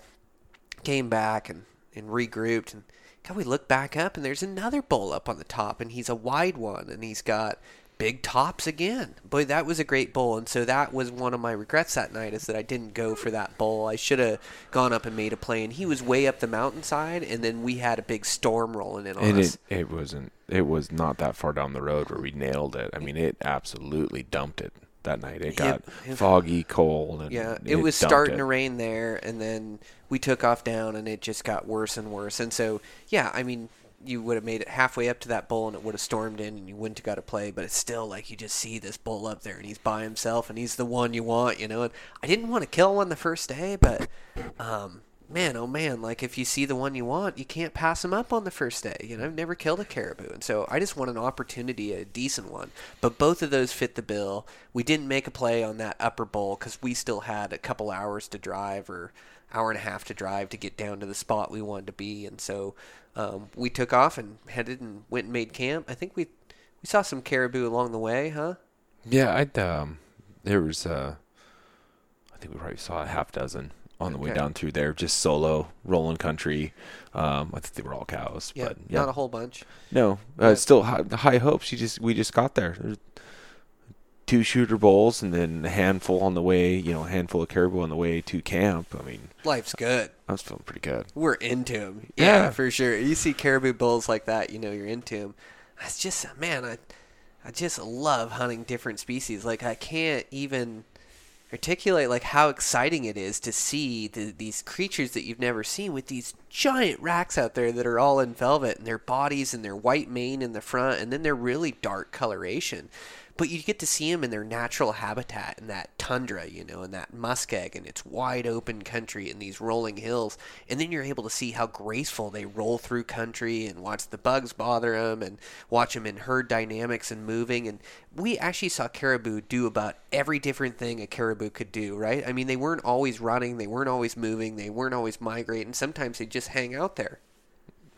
Came back and, and regrouped, and God, we look back up and there's another bull up on the top, and he's a wide one, and he's got big tops again. Boy, that was a great bowl, and so that was one of my regrets that night is that I didn't go for that bowl. I should have gone up and made a play, and he was way up the mountainside, and then we had a big storm rolling in on And us. it, it wasn't. It was not that far down the road where we nailed it. I mean, it absolutely dumped it that night. It got it- foggy, cold, and Yeah, it, was starting it. to rain there, and then we took off down, and it just got worse and worse. And so, yeah, I mean, you would have made it halfway up to that bull, and it would have stormed in, and you wouldn't have got a play. But it's still like you just see this bull up there, and he's by himself, and he's the one you want, you know. And I didn't want to kill one the first day, but um, man, oh man, like if you see the one you want, you can't pass him up on the first day. You know, I've never killed a caribou, and so I just want an opportunity, a decent one. But both of those fit the bill. We didn't make a play on that upper bull because we still had a couple hours to drive or hour and a half to drive to get down to the spot we wanted to be, and so um, we took off and headed and went and made camp. I think we we saw some caribou along the way, huh? Yeah, I'd um, there was uh, I think we probably saw a half dozen on the way down through there, just solo rolling country. Um, I think they were all cows, Yeah, but yeah, not a whole bunch. no, uh, still high, high hopes. You just we just got there. There's two shooter bowls and then a handful on the way. You know, a handful of caribou on the way to camp. I mean, Life's good. I was feeling pretty good. We're into them. Yeah, Yeah. for sure. You see caribou bulls like that, you know you're into them. It's just, man, I, I just love hunting different species. Like I can't even articulate like how exciting it is to see the, these creatures that you've never seen with these giant racks out there that are all in velvet and their bodies and their white mane in the front and then their really dark coloration but you get to see them in their natural habitat in that tundra, you know, in that muskeg and its wide open country and these rolling hills. And then you're able to see how graceful they roll through country and watch the bugs bother them and watch them in herd dynamics and moving. And we actually saw caribou do about every different thing a caribou could do, right? I mean, they weren't always running, they weren't always moving, they weren't always migrating. Sometimes they just hang out there.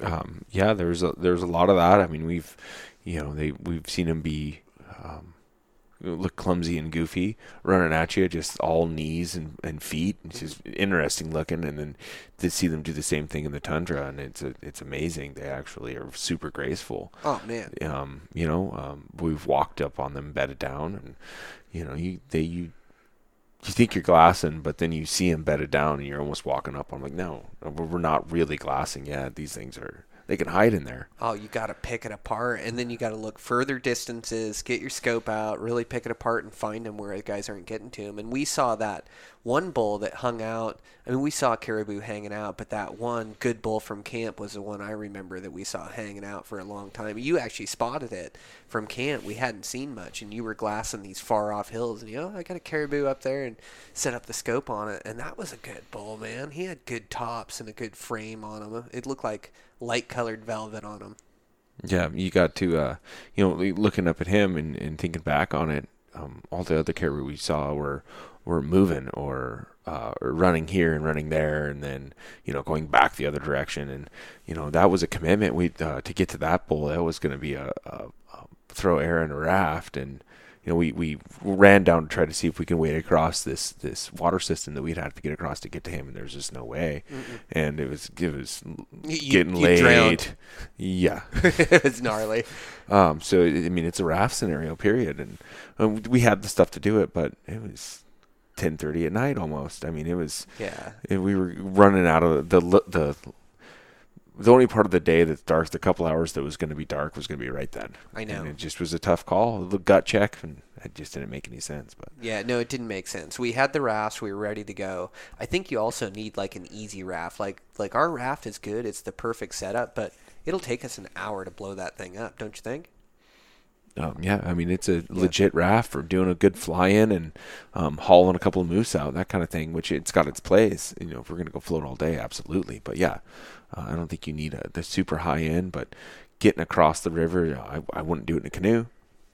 um, yeah, there's a there's a lot of that. I mean, we've you know they we've seen them be um, look clumsy and goofy running at you, just all knees and, and feet. It's just interesting looking, and then to see them do the same thing in the tundra, and it's a, it's amazing. They actually are super graceful. Oh, man. Um, you know, um, we've walked up on them, bedded down, and you know, you they you. You think you're glassing, but then you see them bedded down, and you're almost walking up. I'm like, no, we're we're not really glassing yet. These things are they can hide in there. Oh, you got to pick it apart, and then you got to look further distances, get your scope out, really pick it apart, and find them where the guys aren't getting to them. And we saw that one bull that hung out. I mean, we saw caribou hanging out, but that one good bull from camp was the one I remember that we saw hanging out for a long time. You actually spotted it from camp. We hadn't seen much, and you were glassing these far off hills, and you know, I got a caribou up there and set up the scope on it, and that was a good bull, man. He had good tops and a good frame on him. It looked like light colored velvet on him. Yeah, you got to, uh, you know, looking up at him and, and thinking back on it. Um, all the other caribou we saw were were moving or, uh, or running here and running there, and then you know going back the other direction. And you know that was a commitment. We uh, to get to that bull. That was going to be a, a, a throw air in a raft, and you know we, we ran down to try to see if we can wade across this this water system that we'd have to get across to get to him, and there's just no way. And it was it was You- getting you late. drowned. Yeah. (laughs) it was gnarly. Um, so I mean, it's a raft scenario, period. And um, we had the stuff to do it, but it was ten thirty at night almost. I mean, it was. Yeah. it- we were running out of the the. The only part of the day that's dark, the couple hours that was going to be dark, was going to be right then. I know. And it just was a tough call, the gut check, and it just didn't make any sense. But Yeah, no, it didn't make sense. We had the raft, we were ready to go. I think you also need like an easy raft. Like like our raft is good, it's the perfect setup, but it'll take us an hour to blow that thing up, don't you think? Um, yeah, I mean, it's a legit raft for doing a good fly in and um, hauling a couple of moose out, that kind of thing. Which it's got its place. You know, if we're going to go float all day, absolutely. But yeah, uh, I don't think you need a, the super high end. But getting across the river, I, I wouldn't do it in a canoe.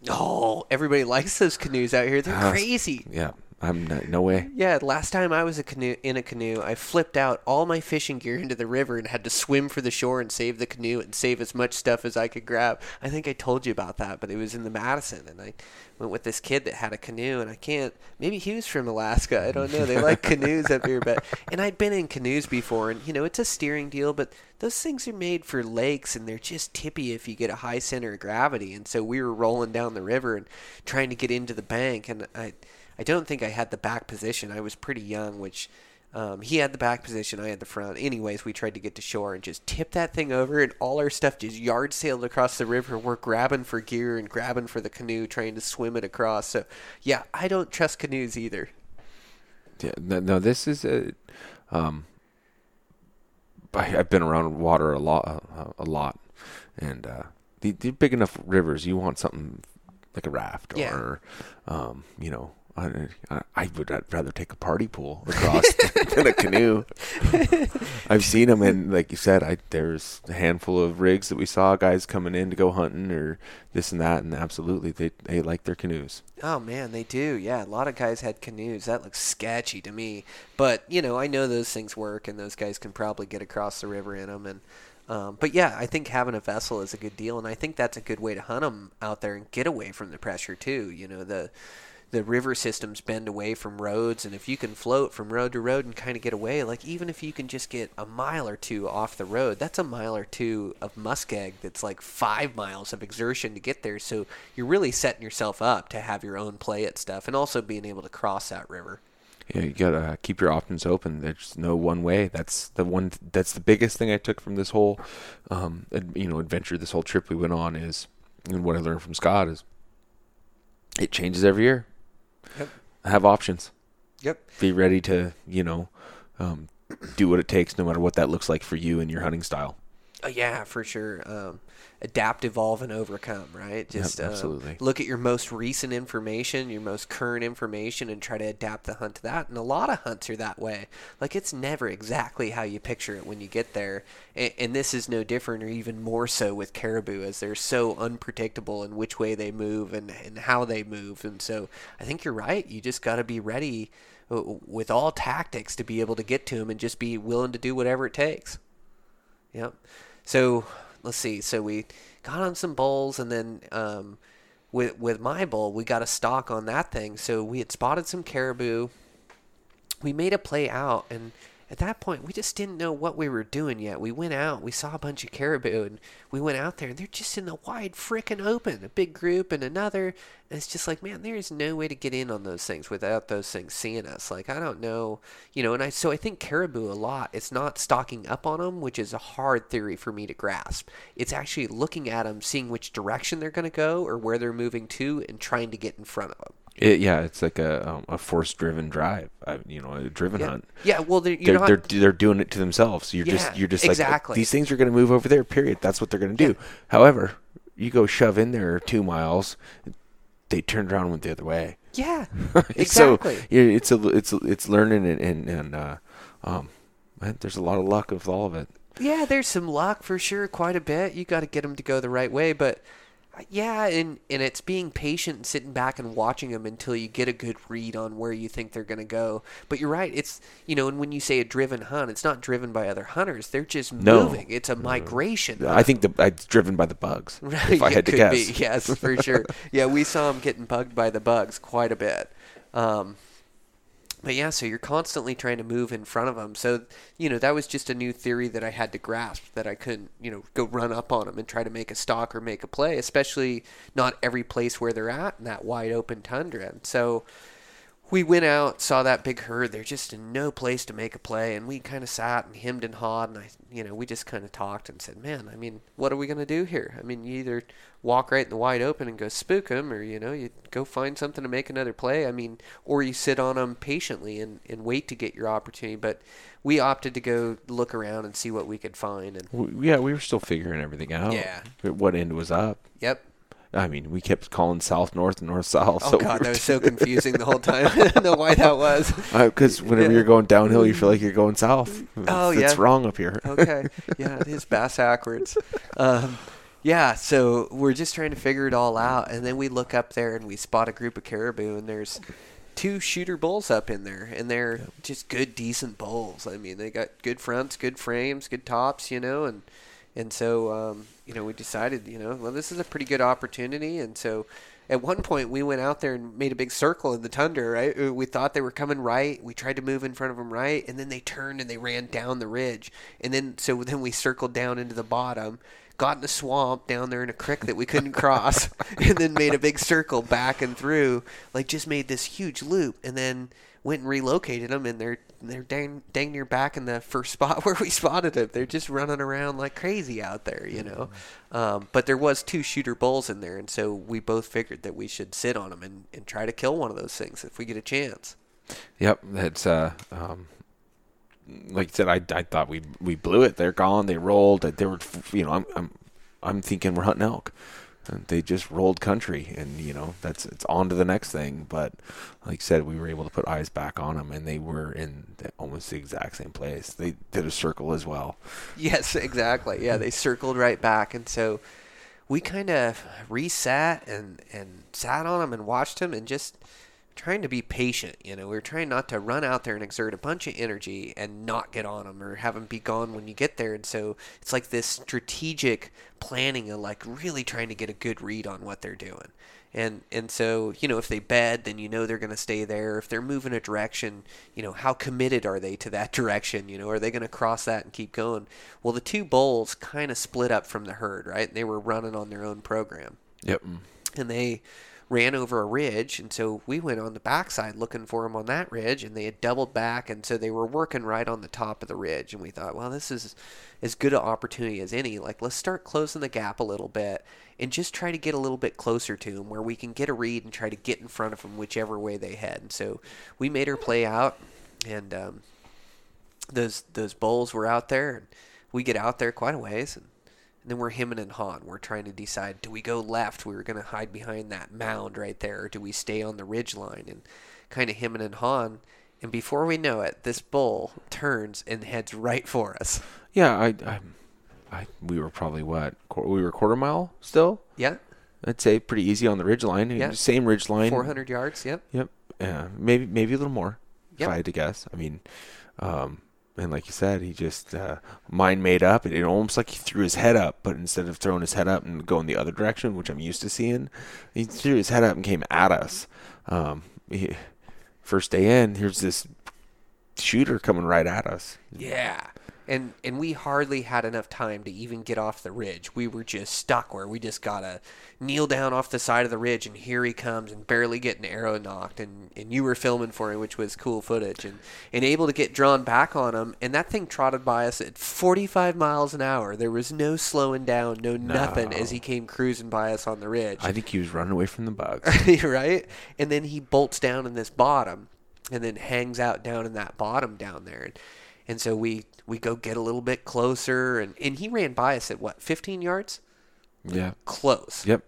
Oh, everybody (laughs) likes those canoes out here. They're Ah, crazy. Yeah, I'm not, no way. Yeah, last time I was a canoe in a canoe, I flipped out all my fishing gear into the river and had to swim for the shore and save the canoe and save as much stuff as I could grab. I think I told you about that, but it was in the Madison, and I went with this kid that had a canoe, and I can't. Maybe he was from Alaska. I don't know. They like canoes up here, but (laughs) and I'd been in canoes before, and you know it's a steering deal, but those things are made for lakes, and they're just tippy if you get a high center of gravity. And so we were rolling down the river and trying to get into the bank, and I. I don't think I had the back position. I was pretty young, which um, he had the back position, I had the front. Anyways, we tried to get to shore and just tip that thing over, and all our stuff just yard sailed across the river. We're grabbing for gear and grabbing for the canoe, trying to swim it across. So, yeah, I don't trust canoes either. Yeah, no, no this is a. Um, I, I've been around water a lot, uh, a lot, and uh, the, the big enough rivers, you want something like a raft Yeah. or, um, you know, I, would I'd rather take a party pool across (laughs) than a canoe. (laughs) I've seen them, and like you said, I there's a handful of rigs that we saw guys coming in to go hunting or this and that, and absolutely they they like their canoes. Oh man, they do. Yeah, a lot of guys had canoes. That looks sketchy to me. But you know, I know those things work, and those guys can probably get across the river in them. And um, but yeah, I think having a vessel is a good deal, and I think that's a good way to hunt them out there and get away from the pressure too. You know, the the river systems bend away from roads, and if you can float from road to road and kind of get away, like even if you can just get a mile or two off the road, that's a mile or two of muskeg that's like five miles of exertion to get there. So you're really setting yourself up to have your own play at stuff, and also being able to cross that river. Yeah, you gotta keep your options open. There's no one way. That's the one. That's the biggest thing I took from this whole, um, you know, adventure. This whole trip we went on is, and what I learned from Scott is, it changes every year. Yep. Have options. Yep. Be ready to, you know, um, (clears throat) do what it takes, no matter what that looks like for you and your hunting style. Oh, yeah, for sure. Um, adapt, evolve, and overcome. Right. Just um, absolutely. look at your most recent information, your most current information, and try to adapt the hunt to that. And a lot of hunts are that way. Like it's never exactly how you picture it when you get there. And, and this is no different, or even more so with caribou, as they're so unpredictable in which way they move and and how they move. And so I think you're right. You just got to be ready uh, with all tactics to be able to get to them and just be willing to do whatever it takes. Yep. So let's see. So we got on some bowls, and then um, with with my bowl, we got a stock on that thing. So we had spotted some caribou. We made a play out, and at that point, we just didn't know what we were doing yet. We went out, we saw a bunch of caribou, and we went out there, and they're just in the wide frickin' open, a big group and another. And it's just like, man, there is no way to get in on those things without those things seeing us. Like, I don't know, you know. And I so I think caribou a lot. It's not stocking up on them, which is a hard theory for me to grasp. It's actually looking at them, seeing which direction they're going to go or where they're moving to, and trying to get in front of them. It, yeah, it's like a um, a force driven drive. Uh, you know, a driven Yeah, hunt. yeah. Well, they're, you're They're, they're they're doing it to themselves. You're Yeah, just you're just exactly. like these things are going to move over there. Period. That's what they're going to do. However, you go shove in there two miles, they turned around and went the other way. yeah, (laughs) so exactly. yeah, it's a it's it's learning and and, and uh, um, man, there's a lot of luck with all of it. Yeah, there's some luck for sure, quite a bit. You got to get them to go the right way, but yeah, and and it's being patient and sitting back and watching them until you get a good read on where you think they're going to go. But you're right, it's you know, and when you say a driven hunt, it's not driven by other hunters. They're just No. moving. It's a migration. I think the it's driven by the bugs. Right, (laughs) if I it had to guess. Be, yes, for sure. (laughs) yeah, we saw them getting bugged by the bugs quite a bit. Um, but yeah, so you're constantly trying to move in front of them. So you know that was just a new theory that I had to grasp that I couldn't you know go run up on them and try to make a stalk or make a play, especially not every place where they're at in that wide open tundra. And so we went out, saw that big herd. They're just in no place to make a play, and we kind of sat and hemmed and hawed, and I, you know, we just kind of talked and said, "Man, I mean, what are we gonna do here? I mean, you either walk right in the wide open and go spook them, or you know, you go find something to make another play. I mean, or you sit on them patiently and, and wait to get your opportunity. But we opted to go look around and see what we could find, and Yeah, we were still figuring everything out. Yeah. What end was up? yep. I mean, we kept calling south north and north south. Oh so god, that was (laughs) so confusing the whole time. (laughs) I don't know why that was. Because whenever Yeah. you're going downhill, you feel like you're going south. Oh, it's yeah. wrong up here. okay. (laughs) Yeah, it is bass backwards. Um, yeah, so we're just trying to figure it all out, and then we look up there and we spot a group of caribou, and there's two shooter bulls up in there, and they're just good, decent bulls. I mean, they got good fronts, good frames, good tops, you know, and and so um, you know we decided, you know, well, this is a pretty good opportunity, and so. At one point, we went out there and made a big circle in the tundra. Right, Uh, we thought they were coming right. We tried to move in front of them right, and then they turned and they ran down the ridge. And then, so then we circled down into the bottom, got in a swamp down there in a creek that we couldn't cross, (laughs) and then made a big circle back and through. Like just made this huge loop, and then went and relocated them, and they're they're dang, dang near back in the first (laughs) spot where we spotted them. They're just running around like crazy out there, you know. Um, but there was two shooter bulls in there, and so we both figured that we should sit on them and, and try to kill one of those things if we get a chance. Yep, that's uh, um, like I said, I, I thought we we blew it. They're gone. They rolled. They were, you know, I'm I'm I'm thinking we're hunting elk. They just rolled country, and you know that's it's on to the next thing. But like I said, we were able to put eyes back on them, and they were in almost the exact same place. They did a circle as well. Yes, exactly. Yeah, they circled right back, and so we kind of reset and and sat on them and watched them and just trying to be patient. You know, we were trying not to run out there and exert a bunch of energy and not get on them or have them be gone when you get there. And so it's like this strategic planning of like really trying to get a good read on what they're doing. And and so you know if they bed, then you know they're going to stay there. If they're moving a direction, you know how committed are they to that (laughs) direction? You know, are they going to cross that and keep going? Well, the two bulls kind of split up from the herd, right? They were running on their own program Yep. and they ran over a ridge and so we went on the backside looking for them on that ridge and they had doubled back and so they were working right on the top of the ridge and we thought well this is as good an opportunity as any. Like let's start closing the gap a little bit and just try to get a little bit closer to them where we can get a read and try to get in front of them whichever way they head. And so we made her play out and um, those those bulls were out there and we get out there quite a ways and and then we're him and Han. We're trying to decide: do we go left? We were going to hide behind that mound right there, or do we stay on the ridge line? And kind of him and Han. And before we know it, this bull turns and heads right for us. Yeah, I, I, I, we were probably what? We were quarter mile still. Yeah, I'd say pretty easy on the ridge line. Yeah. Same ridge line. 400 yards. Yep. Yep. Yeah. Maybe maybe a little more. Yep. If I had to guess. I mean, um, and like you said, he just uh, mind made up. It, it almost like he threw his head up, but instead of throwing his head up and going the other direction, which I'm used to seeing, he threw his head up and came at us. Um, he, first day in, here's this shooter coming right at us. Yeah. And and we hardly had enough time to even get off the ridge. We were just stuck where we just gotta kneel down off the side of the ridge and here he comes and barely get an arrow nocked and, and you were filming for him which was cool footage and, and able to get drawn back on him and that thing trotted by us at forty five miles an hour. There was no slowing down, no, nothing as he came cruising by us on the ridge. I think he was running away from the bugs. (laughs) right? And then he bolts down in this bottom and then hangs out down in that bottom down there. And, and so we, we go get a little bit closer and, and he ran by us at what, 15 yards? yeah. Close. Yep.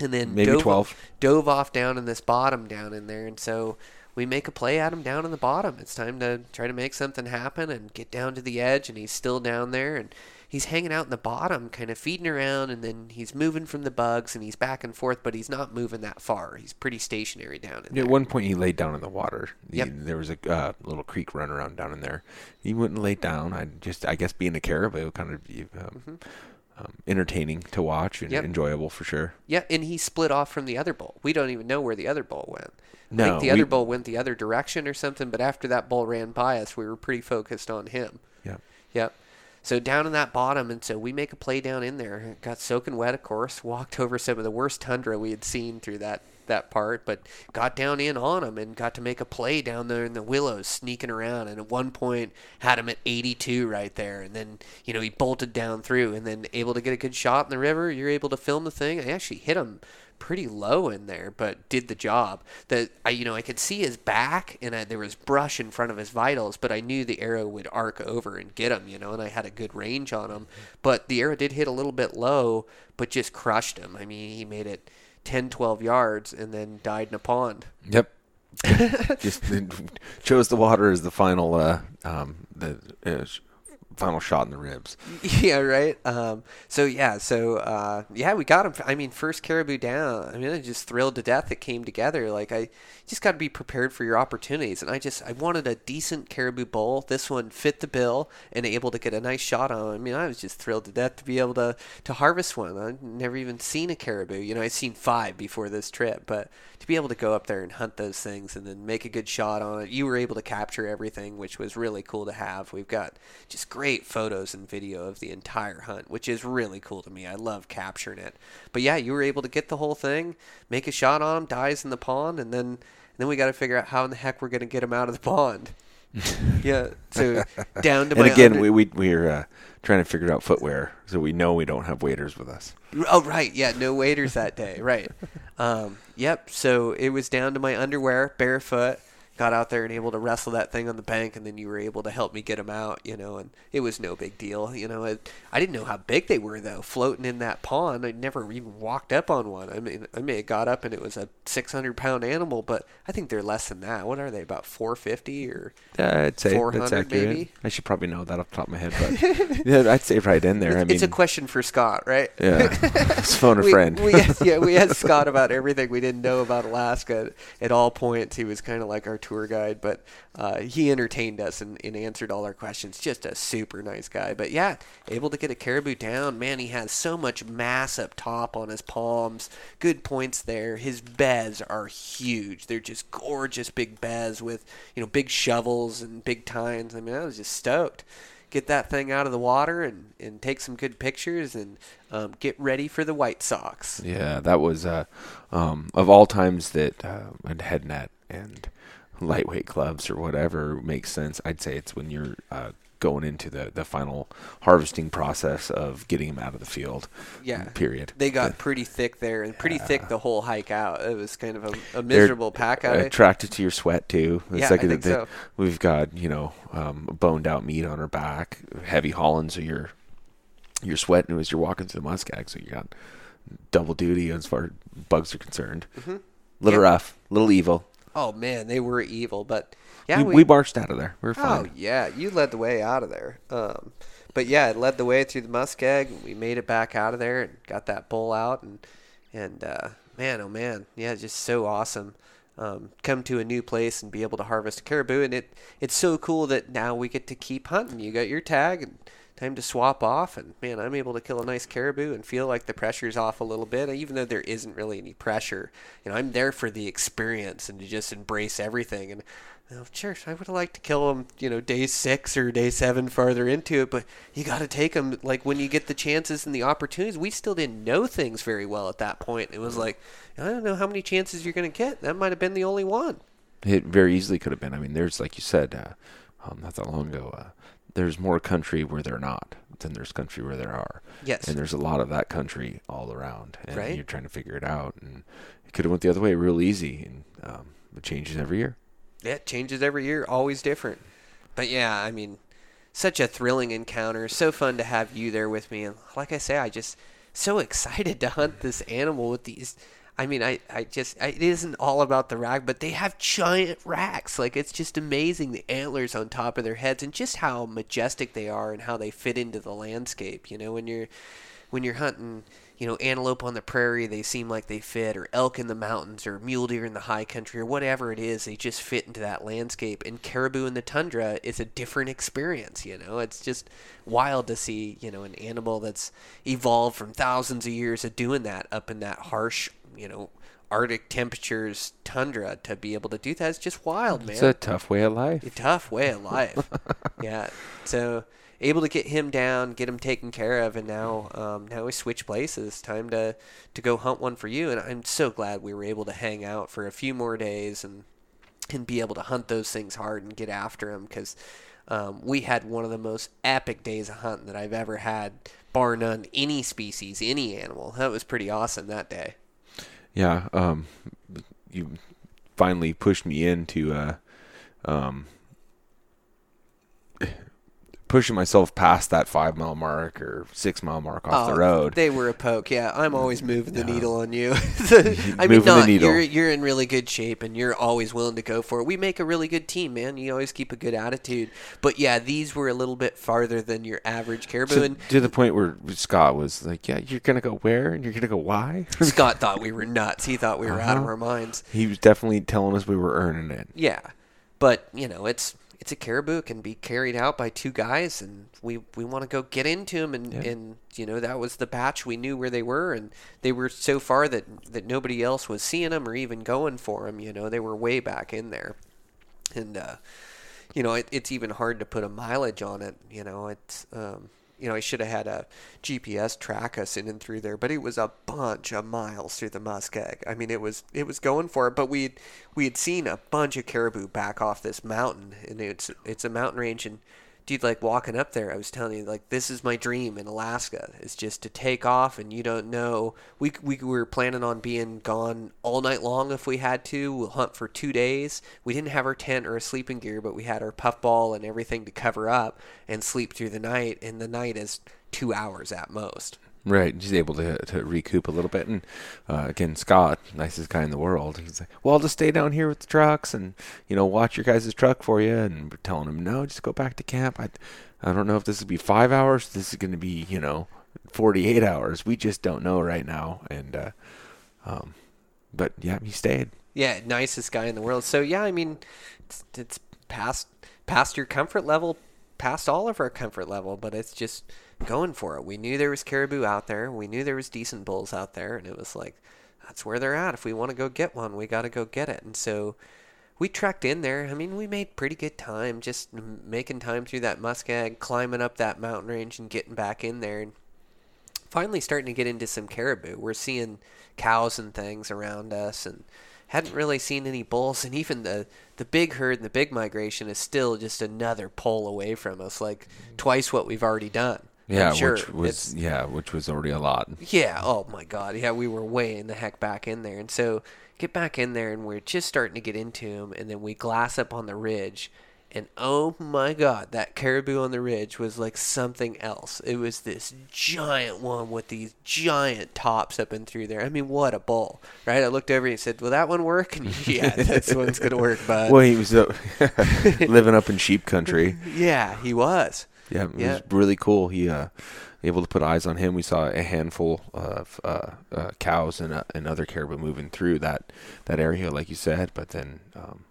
And then Maybe dove, 12. dove off down in this bottom down in there. And so we make a play at him down in the bottom. It's time to try to make something happen and get down to the edge. And he's still down there. And he's hanging out in the bottom, kind of feeding around. And then he's moving from the bugs and he's back and forth, but he's not moving that far. He's pretty stationary down in Yeah, there. At one point, he laid down in the water. He- Yep. there was a uh, little creek run around down in there. He wouldn't lay down. I just, I guess, being a caribou, kind of be, um, um, entertaining to watch and Mm-hmm. Yep. enjoyable for sure. Yeah, and he split off from the other bull. We don't even know where the other bull went. I No, think the we- other bull went the other direction or something, but after that bull ran by us, we were pretty focused on him. Yeah. Yep. So down in that bottom, and so we make a play down in there. Got soaking wet, of course. Walked over some of the worst tundra we had seen through that that part, but got down in on him and got to make a play down there in the willows, sneaking around. And at one point, had him at 82 right there. And then you know he bolted down through, and then able to get a good shot in the river. You're able to film the thing. I actually hit him pretty low in there, but did the job. That I, you know, I could see his back, and I, there was brush in front of his vitals, but I knew the arrow would arc over and get him, you know, and I had a good range on him. But the arrow did hit a little bit low, but just crushed him. I mean, he made it 10, 12 yards, and then died in a pond. Yep. (laughs) just chose the water as the final, uh, um, the uh, final shot in the ribs. (laughs) yeah, right. Um, so yeah, so uh, yeah, we got him. I mean, first caribou down. I mean, I was just thrilled to death it came together. Like I just got to be prepared for your opportunities, and I just I wanted a decent caribou bull. This one fit the bill and able to get a nice shot on. I mean, I was just thrilled to death to be able to to harvest one. I've never even seen a caribou. You know, I'd seen five before this trip, but to be able to go up there and hunt those things and then make a good shot on it, you were able to capture everything, which was really cool to have. We've got just great photos and video of the entire hunt, which is really cool to me. I love capturing it. But yeah, you were able to get the whole thing, make a shot on him, dies in the pond, and then and then we got to figure out how in the heck we're going to get him out of the pond. (laughs) yeah, so (laughs) down to And again, we we we're uh, trying to figure out footwear, so we know we don't have waiters with us. Oh right, yeah, no waiters that day, right? (laughs) Um, yep. So it was down to my underwear, barefoot. Got out there and able to wrestle that thing on the bank, and then you were able to help me get him out, you know. And it was no big deal, you know. I, I didn't know how big they were though, floating in that pond. I never even walked up on one. I mean, I may have got up and it was a 600 pound animal, but I think they're less than that. What are they? About 450 or? Yeah, I'd say 400 maybe? I should probably know that off the top of my head, but (laughs) yeah, I'd say right in there. I mean, it's a question for Scott, right? yeah, (laughs) let's phone a we, friend. we asked, yeah, we asked (laughs) Scott about everything we didn't know about Alaska at all points. He was kind of like our tour guide, but uh, he entertained us and, and answered all our questions. Just a super nice guy. But yeah, able to get a caribou down. Man, he has so much mass up top on his palms. Good points there. His bez are huge. They're just gorgeous big bez with you know big shovels and big tines. I mean, I was just stoked get that thing out of the water and, and take some good pictures and um, get ready for the white socks. Yeah, that was uh, um, of all times that uh, a head net and lightweight clubs or whatever makes sense. I'd say it's when you're uh, going into the, the final harvesting process of getting them out of the field. Yeah. Period. They got pretty thick there and pretty thick the whole hike out. It was kind of a, a they're miserable pack out. Attracted to your sweat too. It's Yeah, like I think so. We've got you know um, boned out meat on our back, heavy Hollands, so you're you're sweating as you're walking through the muskeg. So you got double duty as far as bugs are concerned. Mm-hmm. Little Yeah. rough, little evil. Oh man, they were evil, but yeah, we, we, we marched out of there. We are fine. Oh yeah, you led the way out of there. Um, but yeah, it led the way through the muskeg. and We made it back out of there and got that bull out, and and uh, man, oh man, yeah, just so awesome. Um, come to a new place and be able to harvest a caribou, and it it's so cool that now we get to keep hunting. You got your tag and time to swap off, and man, I'm able to kill a nice caribou and feel like the pressure's off a little bit, even though there isn't really any pressure. You know, I'm there for the experience and to just embrace everything. And Oh, sure, I would have liked to kill him, you know, day six or day seven farther into it, but you got to take them like when you get the chances and the opportunities. We still didn't know things very well at that point. It was like, I don't know how many chances you're going to get. That might have been the only one. It very easily could have been. I mean, there's like you said, uh, um, not that long ago. Uh, there's more country where they're not than there's country where there are. Yes. And there's a lot of that country all around, and Right. you're trying to figure it out. And it could have went the other way real easy, and um, it changes every year. Yeah, it changes every year, always different. But yeah, I mean, such a thrilling encounter. So fun to have you there with me. And like I say, I just so (laughs) excited to hunt this animal with these. I mean, I, I just, I, it isn't all about the rack, but they have giant racks. Like, it's just amazing the antlers on top of their heads and just how majestic they are and how they fit into the landscape. You know, when you're, when you're hunting, you know, antelope on the prairie, they seem like they fit, or elk in the mountains, or mule deer in the high country, or whatever it is, they just fit into that landscape. And caribou in the tundra is a different experience, you know? It's just wild to see, you know, an animal that's evolved from thousands of years of doing that up in that harsh, you know, Arctic temperatures tundra to be able to do that is just wild, man It's a tough way of life. a tough way of life. (laughs) yeah. So able to get him down, get him taken care of, and now um, now we switch places. Time to to go hunt one for you, and I'm so glad we were able to hang out for a few more days and and be able to hunt those things hard and get after them because. Um, we had one of the most epic days of hunting that I've ever had, bar none. Any species, any animal. That was pretty awesome that day. Yeah. Um, you finally pushed me into uh, um, pushing myself past that five mile mark or six mile mark off the Oh, road. They were a poke. Yeah, I'm always moving the needle on you. (laughs) (laughs) I mean, Moving the not needle. you're you're in really good shape and you're always willing to go for it. We make a really good team, man. You always keep a good attitude. But yeah, these were a little bit farther than your average caribou. to, and to the point where Scott was like, "Yeah, you're gonna go where, and you're gonna go why." (laughs) Scott thought we were nuts. He thought we were out of Uh-huh. our minds. he was definitely telling us we were earning it. Yeah, but you know, it's it's a caribou. It can be carried out by two guys, and we we want to go get into them. And and you know, that was the batch. We knew where they were, and they were so far that that nobody else was seeing them or even going for them. You know, they were way back in there, and uh, you know, it, it's even hard to put a mileage on it. You know, it's um, you know, I should have had a GPS track us in and through there, but it was a bunch of miles through the muskeg. I mean, it was it was going for it, but we we had seen a bunch of caribou back off this mountain, and it's it's a mountain range, and dude, like walking up there, I was telling you, like this is my dream in Alaska. Is just to take off, and you don't know. We we were planning on being gone all night long if we had to. We'll hunt for two days. We didn't have our tent or a sleeping gear, but we had our puffball and everything to cover up and sleep through the night. And the night is two hours at most. Right, she's able to to recoup a little bit, and uh, again, Scott, nicest guy in the world. He's like, "Well, I'll just stay down here with the trucks, and you know, watch your guys' truck for you." And we're telling him, "No, just go back to camp. I, I don't know if this will be five hours. This is going to be, you know, forty-eight hours. We just don't know right now." And, uh, um, but yeah, he stayed. Yeah, nicest guy in the world. So yeah, I mean, it's, it's past past your comfort level, past all of our comfort level, but it's just going for it. We knew there was caribou out there. We knew there was decent bulls out there, and it was like that's where they're at. If we want to go get one, we got to go get it. And so we trekked in there. I mean, we made pretty good time, just making time through that muskeg, climbing up that mountain range, and getting back in there. And finally starting to get into some caribou. We're seeing cows and things around us and hadn't really seen any bulls and even the the big herd and the big migration is still just another pull away from us like twice what we've already done. Yeah, sure. which was yeah, which was already a lot. yeah, oh my god. Yeah, we were way in the heck back in there. And so get back in there and we're just starting to get into them and then we glass up on the ridge and oh my god, that caribou on the ridge was like something else. It was this giant one with these giant tops up and through there. I mean, what a bull, right? I looked over and said, "Will that one work?" And (laughs) yeah, this one's gonna work, bud. Well, he was uh, (laughs) living up in sheep country. (laughs) yeah, he was. Yeah, it Yeah. was really cool. He uh, able to put eyes on him. We saw a handful of uh, uh, cows and uh, and other caribou moving through that that area, like you said. But then um,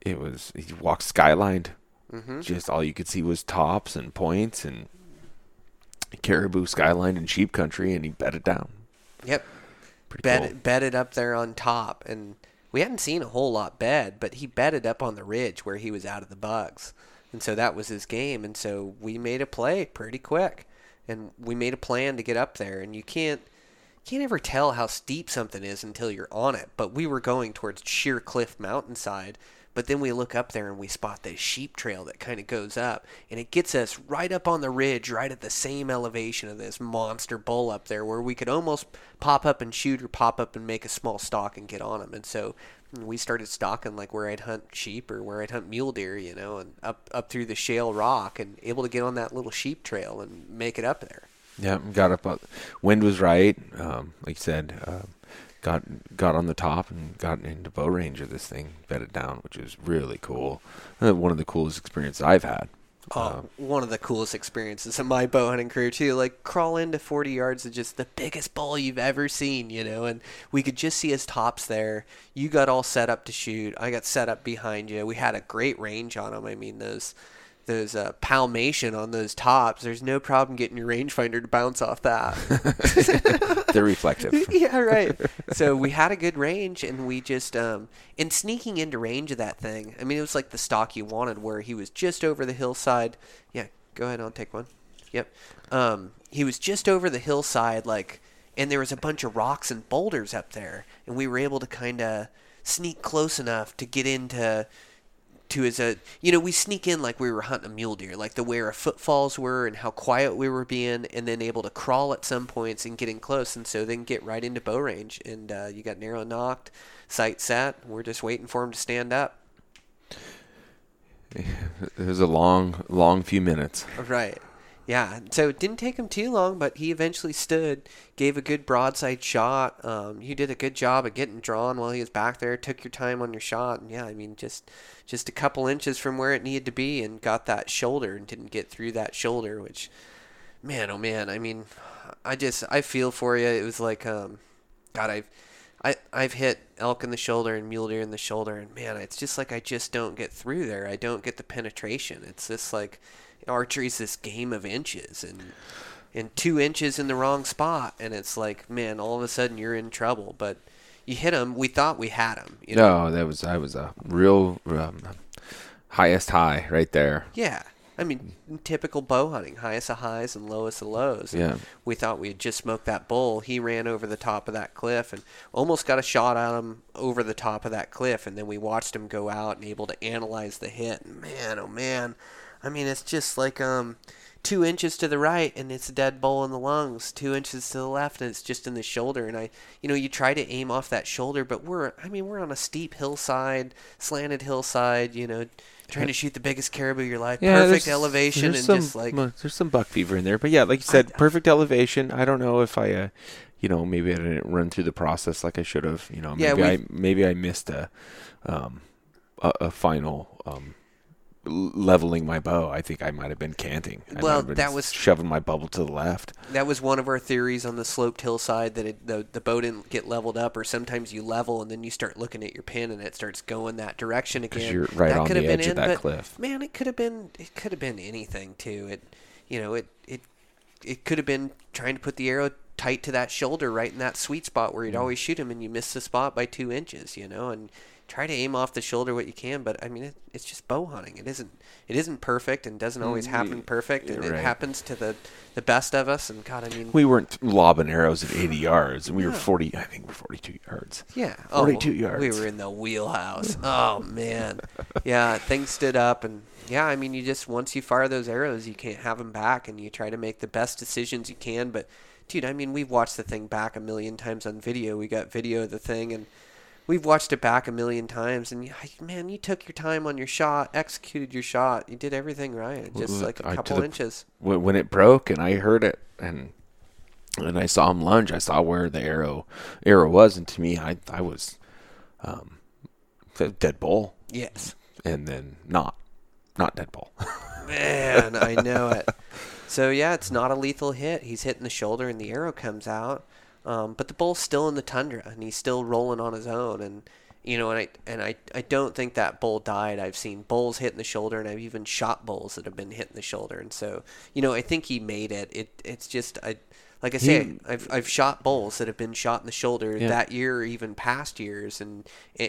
it was he walked skylined. Mm-hmm. Just all you could see was tops and points and caribou skyline and sheep country, and he bedded down. Yep. Pretty cool. bedded up there on top, and we hadn't seen a whole lot bed, but he bedded up on the ridge where he was out of the bugs, and so that was his game. And so we made a play pretty quick, and we made a plan to get up there. And you can't can't ever tell how steep something is until you're on it. But we were going towards sheer cliff mountainside. But then we look up there and we spot this sheep trail that kind of goes up, and it gets us right up on the ridge, right at the same elevation of this monster bull up there, where we could almost pop up and shoot or pop up and make a small stalk and get on him. And so we started stalking like where I'd hunt sheep or where I'd hunt mule deer, you know, and up up through the shale rock and able to get on that little sheep trail and make it up there. Yeah, got up. uh, Wind was right. Um, like you said, uh, got got on the top and got into bow range of this thing, bedded down, which was really cool. Uh, one of the coolest experiences I've had. Uh, oh, one of the coolest experiences of my bow hunting career too. Like crawl into 40 yards of just the biggest bull you've ever seen, you know, and we could just see his tops there. You got all set up to shoot. I got set up behind you. We had a great range on him. I mean, those those uh, palmation on those tops. There's no problem getting your rangefinder to bounce off that. (laughs) They're reflective. (laughs) yeah, right. So we had a good range, and we just um, in sneaking into range of that thing. I mean, it was like the stock you wanted, where he was just over the hillside. Yeah, go ahead. I'll take one. Yep. Um, he was just over the hillside, like, and there was a bunch of rocks and boulders up there, and we were able to kind of sneak close enough to get into to his uh, you know we sneak in like we were hunting a mule deer like the way our footfalls were and how quiet we were being and then able to crawl at some points and getting close and so then get right into bow range and uh, you got narrow nocked sight set we're just waiting for him to stand up (laughs) It was a long, long few minutes. Right. Yeah. So it didn't take him too long, but he eventually stood, gave a good broadside shot. Um, you did a good job of getting drawn while he was back there. Took your time on your shot, and yeah, I mean, just just a couple inches from where it needed to be, and got that shoulder, and didn't get through that shoulder. Which, man, oh man, I mean, I just I feel for you. It was like, um, God, I've I, I've hit elk in the shoulder and mule deer in the shoulder, and man, it's just like I just don't get through there. I don't get the penetration. It's just like archery's this game of inches, and and two inches in the wrong spot, and it's like, man, all of a sudden you're in trouble. But you hit him. We thought we had him. You know? No, that was I was a real um, highest high right there. Yeah. I mean, typical bow hunting, highest of highs and lowest of lows. And Yeah. We thought we had just smoked that bull. He ran over the top of that cliff and almost got a shot at him over the top of that cliff. And then we watched him go out and able to analyze the hit. And man, oh man, I mean, it's just like um, two inches to the right and it's a dead bull in the lungs. Two inches to the left and it's just in the shoulder. And I, you know, you try to aim off that shoulder, but we're, I mean, we're on a steep hillside, slanted hillside. You know. Trying to shoot the biggest caribou of your life, perfect there's- elevation, there's and some, just like there's some buck fever in there, but yeah, like you said, perfect elevation. I don't know if I, uh, you know, maybe I didn't run through the process like I should have. You know, Yeah, maybe I maybe I missed a, um, a, a final um, leveling my bow. I think I might have been canting. I Well, that was- shoving my bubble to the left. that was one of our theories on the sloped hillside that it, the the bow didn't get leveled up, or sometimes you level and then you start looking at your pin and it starts going that direction again. you're right that on could the have been edge of that cliff. Man, it could have been it could have been anything too. It you know it it it could have been trying to put the arrow tight to that shoulder right in that sweet spot where you'd Mm. always shoot him and you miss the spot by two inches. You know and. Try to aim off the shoulder what you can, but I mean it, it's just bow hunting. It isn't it isn't perfect and doesn't always happen perfect, and it Mm, happens to the the best of us. And God, I mean, We weren't lobbing arrows at 80 yards, and we were 40. I think we're 42 yards. Yeah. 42 oh, yards. We were in the wheelhouse. (laughs) Oh man. Yeah, things stood up and yeah, I mean you just once you fire those arrows, you can't have them back and you try to make the best decisions you can, but dude, I mean we've watched the thing back a million times on video. We got video of the thing and we've watched it back a million times and man, you took your time on your shot, executed your shot. You did everything right. Just like a couple the- inches. when, when it broke and I heard it and and I saw him lunge, I saw where the arrow arrow was, and to me, I I was um, dead bull, Yes. and then not not dead bull. Man, I know (laughs) it. So yeah, it's not a lethal hit. He's hitting the shoulder, and the arrow comes out. Um, but the bull's still in the tundra, and he's still rolling on his own. And you know, and I and I, I don't think that bull died. I've seen bulls hit in the shoulder, and I've even shot bulls that have been hit in the shoulder. And so, you know, I think he made it. It it's just I. Like I say, He- I've I've shot bulls that have been shot in the shoulder Yeah. that year or even past years, and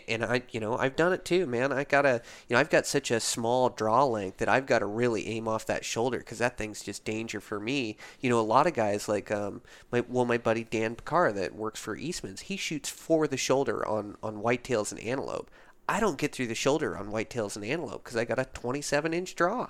and I you know I've done it too, man. I gotta you know I've got such a small draw length that I've got to really aim off that shoulder because that thing's just danger for me. You know, a lot of guys like um my well my buddy Dan Pickar that works for Eastman's, he shoots for the shoulder on on whitetails and antelope. I don't get through the shoulder on whitetails and antelope because I got a 27 inch draw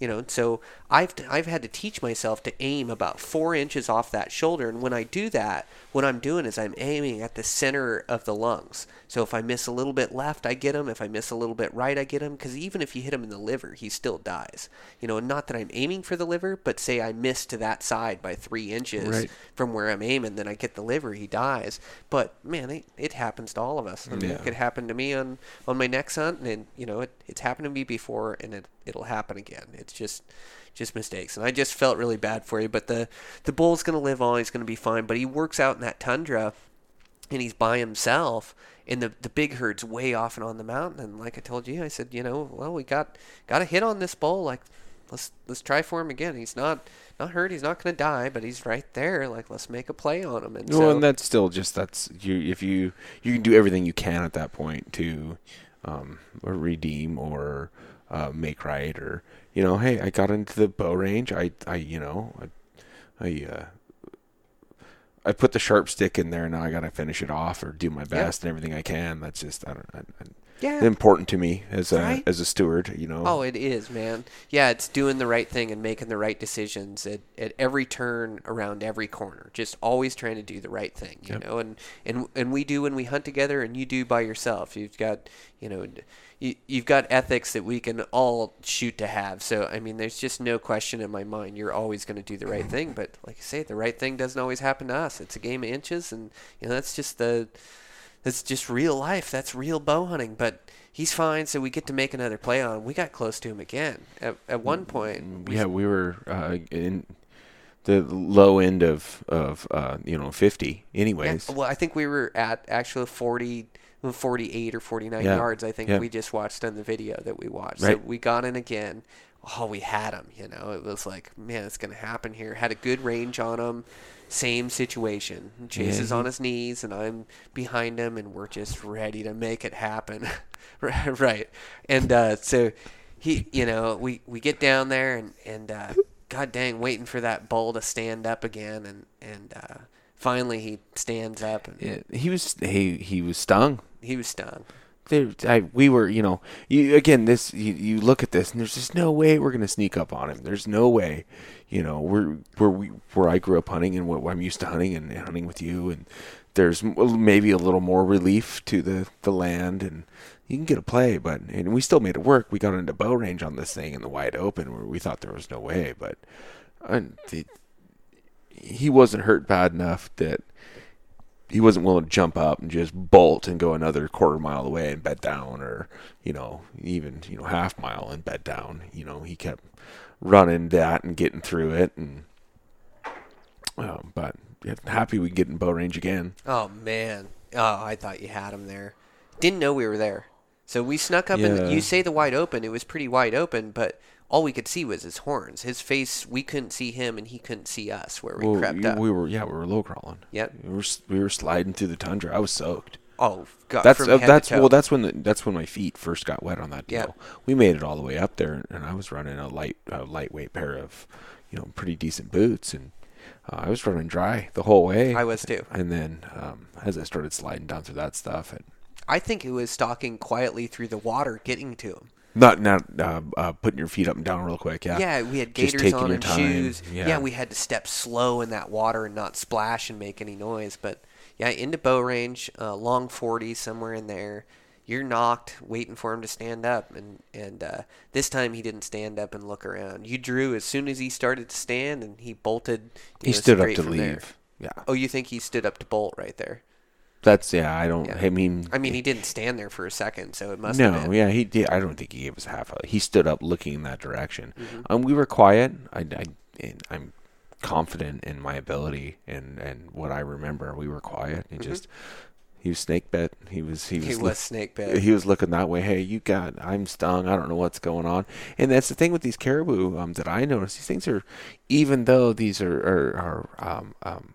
you know so i've i've had to teach myself to aim about four inches off that shoulder. And when i do that what i'm doing is i'm aiming at the center of the lungs. So if i miss a little bit left i get him. If i miss a little bit right i get him. Because even if you hit him in the liver he still dies. You know and not that i'm aiming for the liver but say i miss to that side by three inches Right. from where i'm aiming then i get the liver he dies. But man it, it happens to all of us. I mean, it could happen to me on on my next hunt and you know it, it's happened to me before and it it'll happen again. It's just just mistakes. And i just felt really bad for you but the the bull's going to live on. He's going to be fine. But he works out in that tundra and he's by himself and the the big herd's way off and on the mountain. And like i told you i said you know well we got got a hit on this bull. Like let's let's try for him again. He's not not hurt. He's not going to die but he's right there. Like let's make a play on him. And well, so and that's still just that's you. If you you can do everything you can at that point to um, or redeem or uh, make right or you know, hey, I got into the bow range. I I you know I I uh, I put the sharp stick in there. Now I got to finish it off or do my best and everything I can. That's just I don't. I, I, Yeah. important to me as a Right? as a steward. You know. Oh, it is, man. Yeah, it's doing the right thing and making the right decisions at, at every turn around every corner. Just always trying to do the right thing, you know. And, and and we do when we hunt together, and you do by yourself. You've got, you know, you, you've got ethics that we can all shoot to have. So I mean, there's just no question in my mind. You're always going to do the right thing. But like I say, the right thing doesn't always happen to us. It's a game of inches, and you know that's just the that's just real life. That's real bow hunting. But he's fine, so we get to make another play on him. We got close to him again. At, at one point, we, yeah, we were uh, in the low end of of uh, you know 50 yeah, anyways. well, I think we were at actually 40, 48 or 49 Yeah, yards, I think yeah. we just watched on the video that we watched. So we got in again. Oh, we had him, you know. It was like, man, it's going to happen here. Had a good range on him. Same situation. Chase Yeah, is on his knees, and I'm behind him, and we're just ready to make it happen. (laughs) right. And uh, so he, you know, we, we get down there, and, and uh, God dang, waiting for that bull to stand up again. And, and uh, finally he stands up, and Yeah, he was he he was stung. he was stung. There, I, we were, you know, you again. This you, you look at this, and there's just no way we're gonna sneak up on him. There's no way, you know, we're where we where I grew up hunting and what I'm used to hunting and hunting with you, and there's maybe a little more relief to the the land, and you can get a play, but and we still made it work. We got into bow range on this thing in the wide open where we thought there was no way, but uh, the, he wasn't hurt bad enough that he wasn't willing to jump up and just bolt and go another quarter mile away and bed down or you know even you know half mile and bed down you know he kept running that and getting through it and um, but yeah, happy we get in bow range again Oh man. Oh, I thought you had him there. Didn't know we were there. So we snuck up Yeah. and you say the wide open, it was pretty wide open, but all we could see was his horns. His face, we couldn't see him and he couldn't see us where we well, crept up. we were yeah we were low crawling Yep. we were we were sliding through the tundra i was soaked oh god, that's from uh, that's well that's when the, that's when my feet first got wet on that deal. We made it all the way up there, and I was running a light a lightweight pair of you know pretty decent boots, and uh, I was running dry the whole way. I was too. And then um, as I started sliding down through that stuff, and I think it was stalking quietly through the water, getting to him. Not not uh, uh, putting your feet up and down real quick, yeah. Yeah, we had gaiters on and time, shoes. yeah. we had to step slow in that water and not splash and make any noise. But yeah, into bow range, uh, long 40 somewhere in there. You're nocked, waiting for him to stand up, and and uh, this time he didn't stand up and look around. You drew as soon as he started to stand, and he bolted. He know, stood up to leave. there. Yeah, Oh, you think he stood up to bolt right there? That's yeah. I don't. Yeah. I mean, I mean, he didn't stand there for a second, so it must have No, yeah, he did. I don't think he gave us half. A, he stood up, looking in that direction. Mm-hmm. Um, we were quiet. I, I, and I'm confident in my ability and and what I remember. We were quiet. He just he was snake bit. He was he was Mm-hmm. He look- was snake bit. He was looking that way. Hey, you got. I'm stung. I don't know what's going on. And that's the thing with these caribou um, that I notice. These things are, even though these are are, are um, um,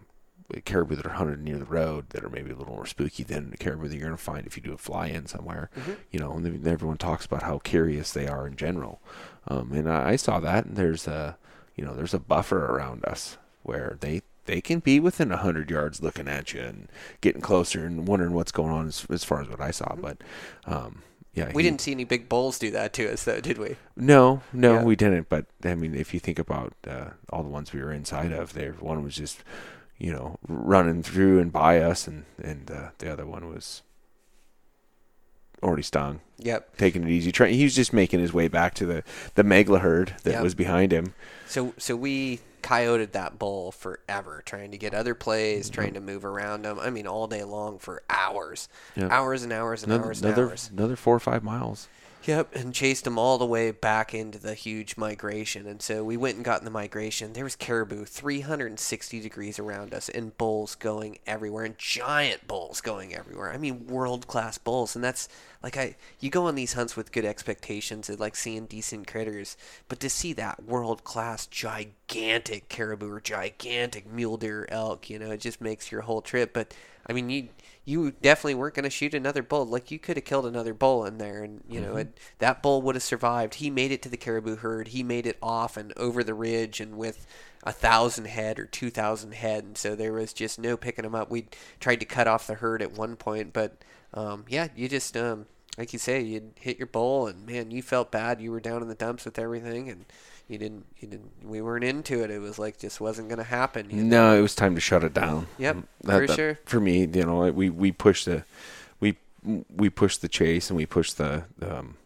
caribou that are hunted near the road that are maybe a little more spooky than the caribou that you're going to find if you do a fly-in somewhere. You know, and then everyone talks about how curious they are in general. Um, and I, I saw that. And there's a, you know, there's a buffer around us where they they can be within a hundred yards looking at you and getting closer and wondering what's going on as, as far as what I saw. But um, yeah, We he- didn't see any big bulls do that to us, though, did we? no, no, Yeah. we didn't. But I mean, if you think about uh, all the ones we were inside of, there one was just, you know, running through and by us, and and uh, the other one was already stung, Yep. taking it easy. Trying, he was just making his way back to the the megla herd that Yep. was behind him. So so we coyoted that bull forever, trying to get other plays, trying to move around him. I mean, all day long for hours, Yep. hours and hours and Another hours and another, hours. another four or five miles. Yep, and chased them all the way back into the huge migration. And so we went and got in the migration. There was caribou 360 degrees around us and bulls going everywhere and giant bulls going everywhere. I mean, world-class bulls. And that's like I you go on these hunts with good expectations of like seeing decent critters, but to see that world-class gigantic caribou or gigantic mule deer elk, you know, it just makes your whole trip. But I mean, you you definitely weren't going to shoot another bull. Like you could have killed another bull in there, and you know it, that bull would have survived. He made it to the caribou herd. He made it off and over the ridge, and with a thousand head or two thousand head, and so there was just no picking him up. We tried to cut off the herd at one point, but um, yeah, you just um, like you say, you'd hit your bull and man, you felt bad. You were down in the dumps with everything, and you didn't, you didn't. We weren't into it. It was like just wasn't gonna happen. you know? No, it was time to shut it down. Yep, That- for that- sure. For me, you know, we we pushed the we we pushed the chase and we pushed the um,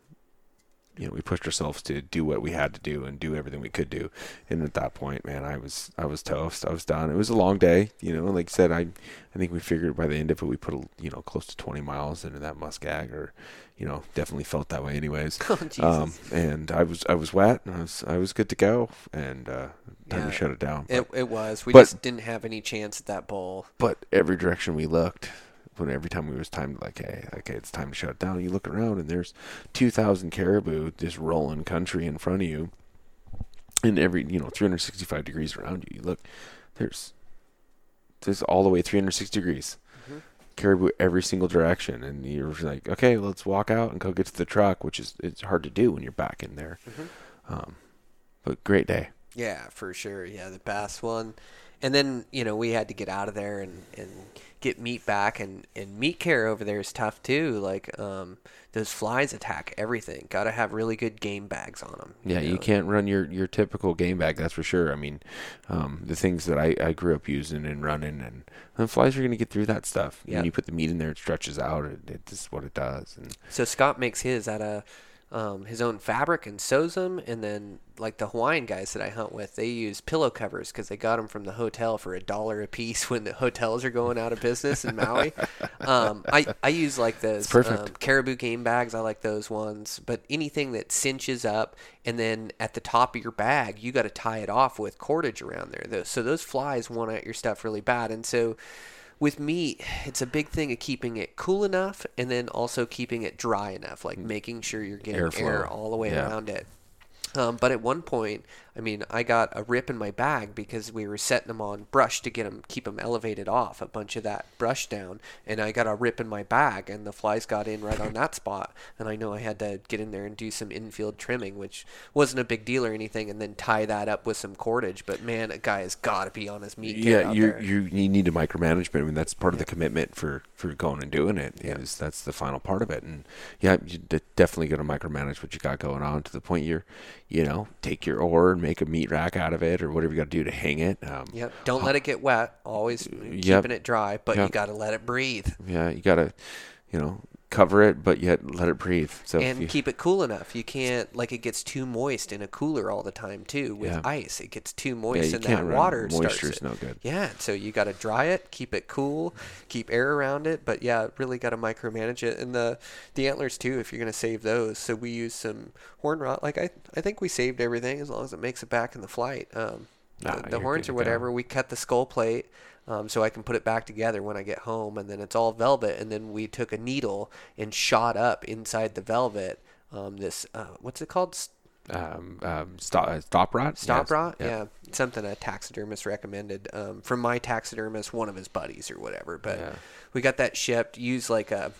you know we pushed ourselves to do what we had to do and do everything we could do. And at that point, man, I was I was toast. I was done. It was a long day. You know, like I said, I I think we figured by the end of it we put a, you know close to 20 miles into that muskeg or you know definitely felt that way anyways. (laughs) Oh, Jesus. um, and I was I was wet and I was I was good to go and uh, time Yeah. to shut it down. It, it was. We but- just didn't have any chance at that bowl. but every direction we looked when every time we was time to like hey okay it's time to shut it down. You look around and there's 2000 caribou just rolling country in front of you. And every you know 365 degrees around you. You look there's there's all the way 360 degrees. Caribou every single direction. And you're like okay let's walk out and go get to the truck which is it's hard to do when you're back in there. Um, but great day. Yeah, for sure. Yeah, the bass one. And then, you know, we had to get out of there and, and get meat back and, and meat care over there is tough too. Like, um, those flies attack everything. Gotta have really good game bags on them. Yeah, you can't run your, your typical game bag, that's for sure. I mean, um, the things that I, I grew up using and running, and the flies are going to get through that stuff. Yeah. When you put the meat in there, it stretches out. It, it's just what it does. And So Scott makes his out of um, his own fabric and sews them, and then like the Hawaiian guys that I hunt with, they use pillow covers because they got them from the hotel for a dollar a piece (laughs) when the hotels are going out of business in Maui. (laughs) um, I I use like those um, caribou game bags. I like those ones, but anything that cinches up and then at the top of your bag, you got to tie it off with cordage around there. So those flies want at your stuff really bad, and so with meat, it's a big thing of keeping it cool enough and then also keeping it dry enough, like making sure you're getting Airflow. air all the way Yeah. around it. Um, but at one point, I mean, I got a rip in my bag because we were setting them on brush to get them, keep them elevated off a bunch of that brush down, and I got a rip in my bag, and the flies got in right on that spot, and I know I had to get in there and do some infield trimming, which wasn't a big deal or anything, and then tie that up with some cordage. But man, a guy has got to be on his meat. yeah, you you you need to micromanagement. I mean, that's part of the commitment for for going and doing it. Yeah. Is that's the final part of it. And yeah, you definitely got to micromanage what you got going on to the point you're, you know, take your oar and make a meat rack out of it or whatever you got to do to hang it. Um, Yep. Don't let it get wet. Always Yep. keeping it dry, but you got to let it breathe Yeah, you gotta, you know, cover it, but yet let it breathe. So and you, keep it cool enough. You can't like it gets too moist in a cooler all the time too with Yeah. ice. It gets too yeah, moist you and that water moisture's starts. no good. Yeah, so you got to dry it, keep it cool, keep air around it, but yeah, really got to micromanage it. And the the antlers too, if you're gonna save those. So we use some horn rot. Like I I think we saved everything as long as it makes it back in the flight. Um, the, the horns or go. whatever, we cut the skull plate. Um, so I can put it back together when I get home, and then it's all velvet. And then we took a needle and shot up inside the velvet. Um, this uh, what's it called? Um, um, stop, uh, stop rot. Stop Yes. rot? Yeah. something a taxidermist recommended um, from my taxidermist, one of his buddies or whatever. But Yeah. we got that shipped. Use like a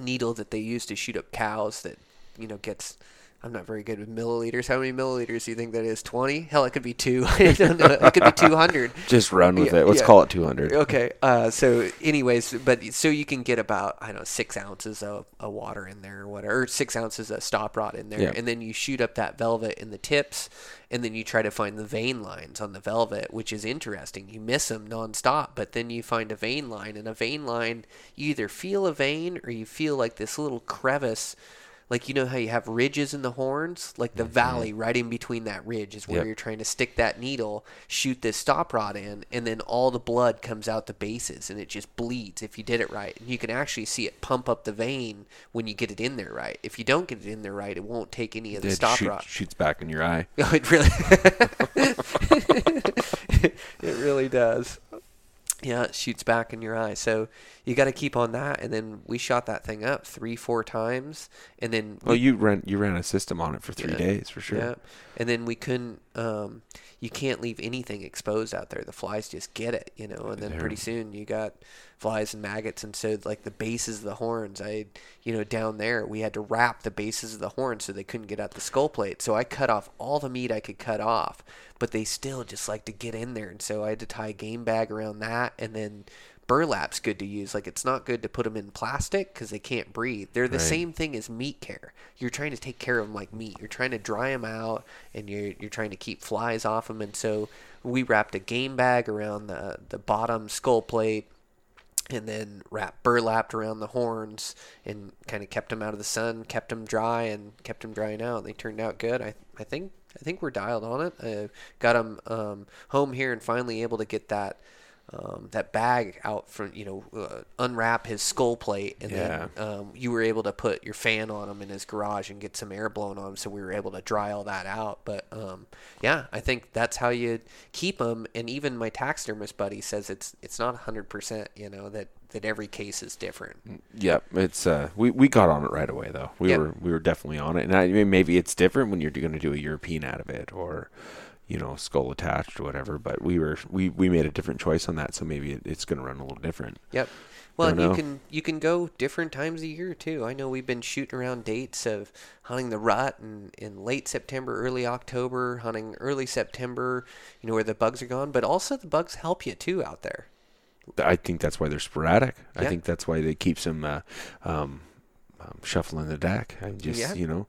needle that they use to shoot up cows that you know gets. I'm not very good with milliliters. How many milliliters do you think that is? Twenty? Hell, it could be two. (laughs) I don't know. It could be two hundred. (laughs) Just run with Yeah, it. Let's yeah. call it 200. Okay. Uh, so, anyways, but so you can get about I don't know six ounces of, of water in there or whatever, or six ounces of stop rot in there, Yeah. and then you shoot up that velvet in the tips, and then you try to find the vein lines on the velvet, which is interesting. You miss them nonstop, but then you find a vein line, and a vein line, you either feel a vein or you feel like this little crevice. Like you know how you have ridges in the horns, like the mm-hmm. valley right in between that ridge is where Yep. you're trying to stick that needle, shoot this stop rot in, and then all the blood comes out the bases and it just bleeds if you did it right. And you can actually see it pump up the vein when you get it in there right. If you don't get it in there right, it won't take any of the It stop shoot- rod. shoots back in your eye. (laughs) Oh, it really, (laughs) it really does. Yeah, it shoots back in your eye. So you got to keep on that. And then we shot that thing up three, four times, and then Well, you ran you ran a system on it for three Yeah. days for sure. Yeah, and then we couldn't. Um, you can't leave anything exposed out there. The flies just get it, you know. And then They're- pretty soon you got flies and maggots, and so like the bases of the horns, I, you know, down there we had to wrap the bases of the horns so they couldn't get out the skull plate. So I cut off all the meat I could cut off, but they still just like to get in there, and so I had to tie a game bag around that, and then burlap's good to use. Like it's not good to put them in plastic because they can't breathe. They're the Right. same thing as meat care. You're trying to take care of them like meat. You're trying to dry them out, and you're you're trying to keep flies off them. And so we wrapped a game bag around the the bottom skull plate and then wrapped burlapped around the horns and kind of kept them out of the sun, kept them dry, and kept them drying out. They turned out good. I I think I think we're dialed on it. I got them um, home here and finally able to get that. Um, that bag out from you know uh, unwrap his skull plate and Yeah. then um, you were able to put your fan on him in his garage and get some air blown on him so we were able to dry all that out but um, yeah i think that's how you keep them and even my taxidermist buddy says it's it's not 100% you know that that every case is different Yep, it's uh, we we got on it right away though. We Yep. were we were definitely on it, and I mean maybe it's different when you're going to do a European out of it or, you know, skull attached or whatever. But we were we we made a different choice on that, so maybe it, it's going to run a little different. Yep. Well, you can you can go different times a year too. I know we've been shooting around dates of hunting the rut and in late September, early October, hunting early September, you know where the bugs are gone, but also the bugs help you too out there. I think that's why they're sporadic. I think that's why they keeps them uh, um, um, shuffling the deck. I just Yeah. you know,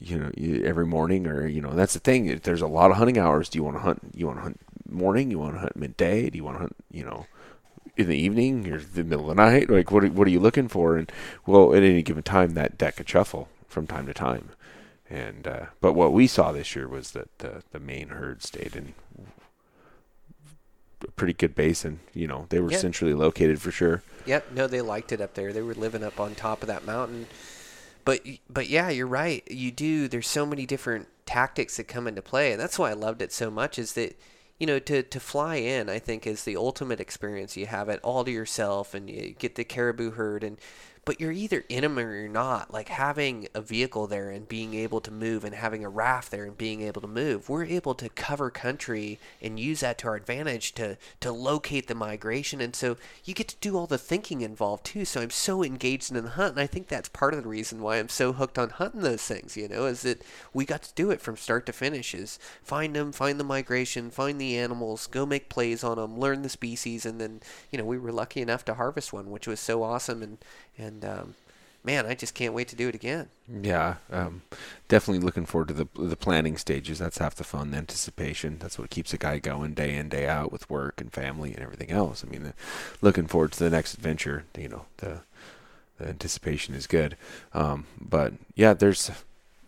you know, every morning or you know that's the thing. If There's a lot of hunting hours. Do you want to hunt? You want to hunt morning? You want to hunt midday? Do you want to hunt? You know. In the evening or the middle of the night, like what? Are, what are you looking for? And well, at any given time, that deck could shuffle from time to time. And uh, but what we saw this year was that the the main herd stayed in a pretty good basin. You know, they were Yeah. centrally located for sure. Yep, no, they liked it up there. They were living up on top of that mountain. But but yeah, you're right. You do. There's so many different tactics that come into play, and that's why I loved it so much. Is that you know to to fly in, I think is the ultimate experience. You have it all to yourself, and you get the caribou herd, and but you're either in them or you're not. Like having a vehicle there and being able to move, and having a raft there and being able to move. We're able to cover country and use that to our advantage to to locate the migration, and so you get to do all the thinking involved too. So I'm so engaged in the hunt, and I think that's part of the reason why I'm so hooked on hunting those things. You know, is that we got to do it from start to finish. Is find them, find the migration, find the animals, go make plays on them, learn the species, and then you know we were lucky enough to harvest one, which was so awesome. And and um, man, I just can't wait to do it again. Yeah, um, definitely looking forward to the the planning stages. That's half the fun, the anticipation. That's what keeps a guy going day in day out with work and family and everything else. I mean, the, looking forward to the next adventure. You know, the the anticipation is good. Um, but yeah, there's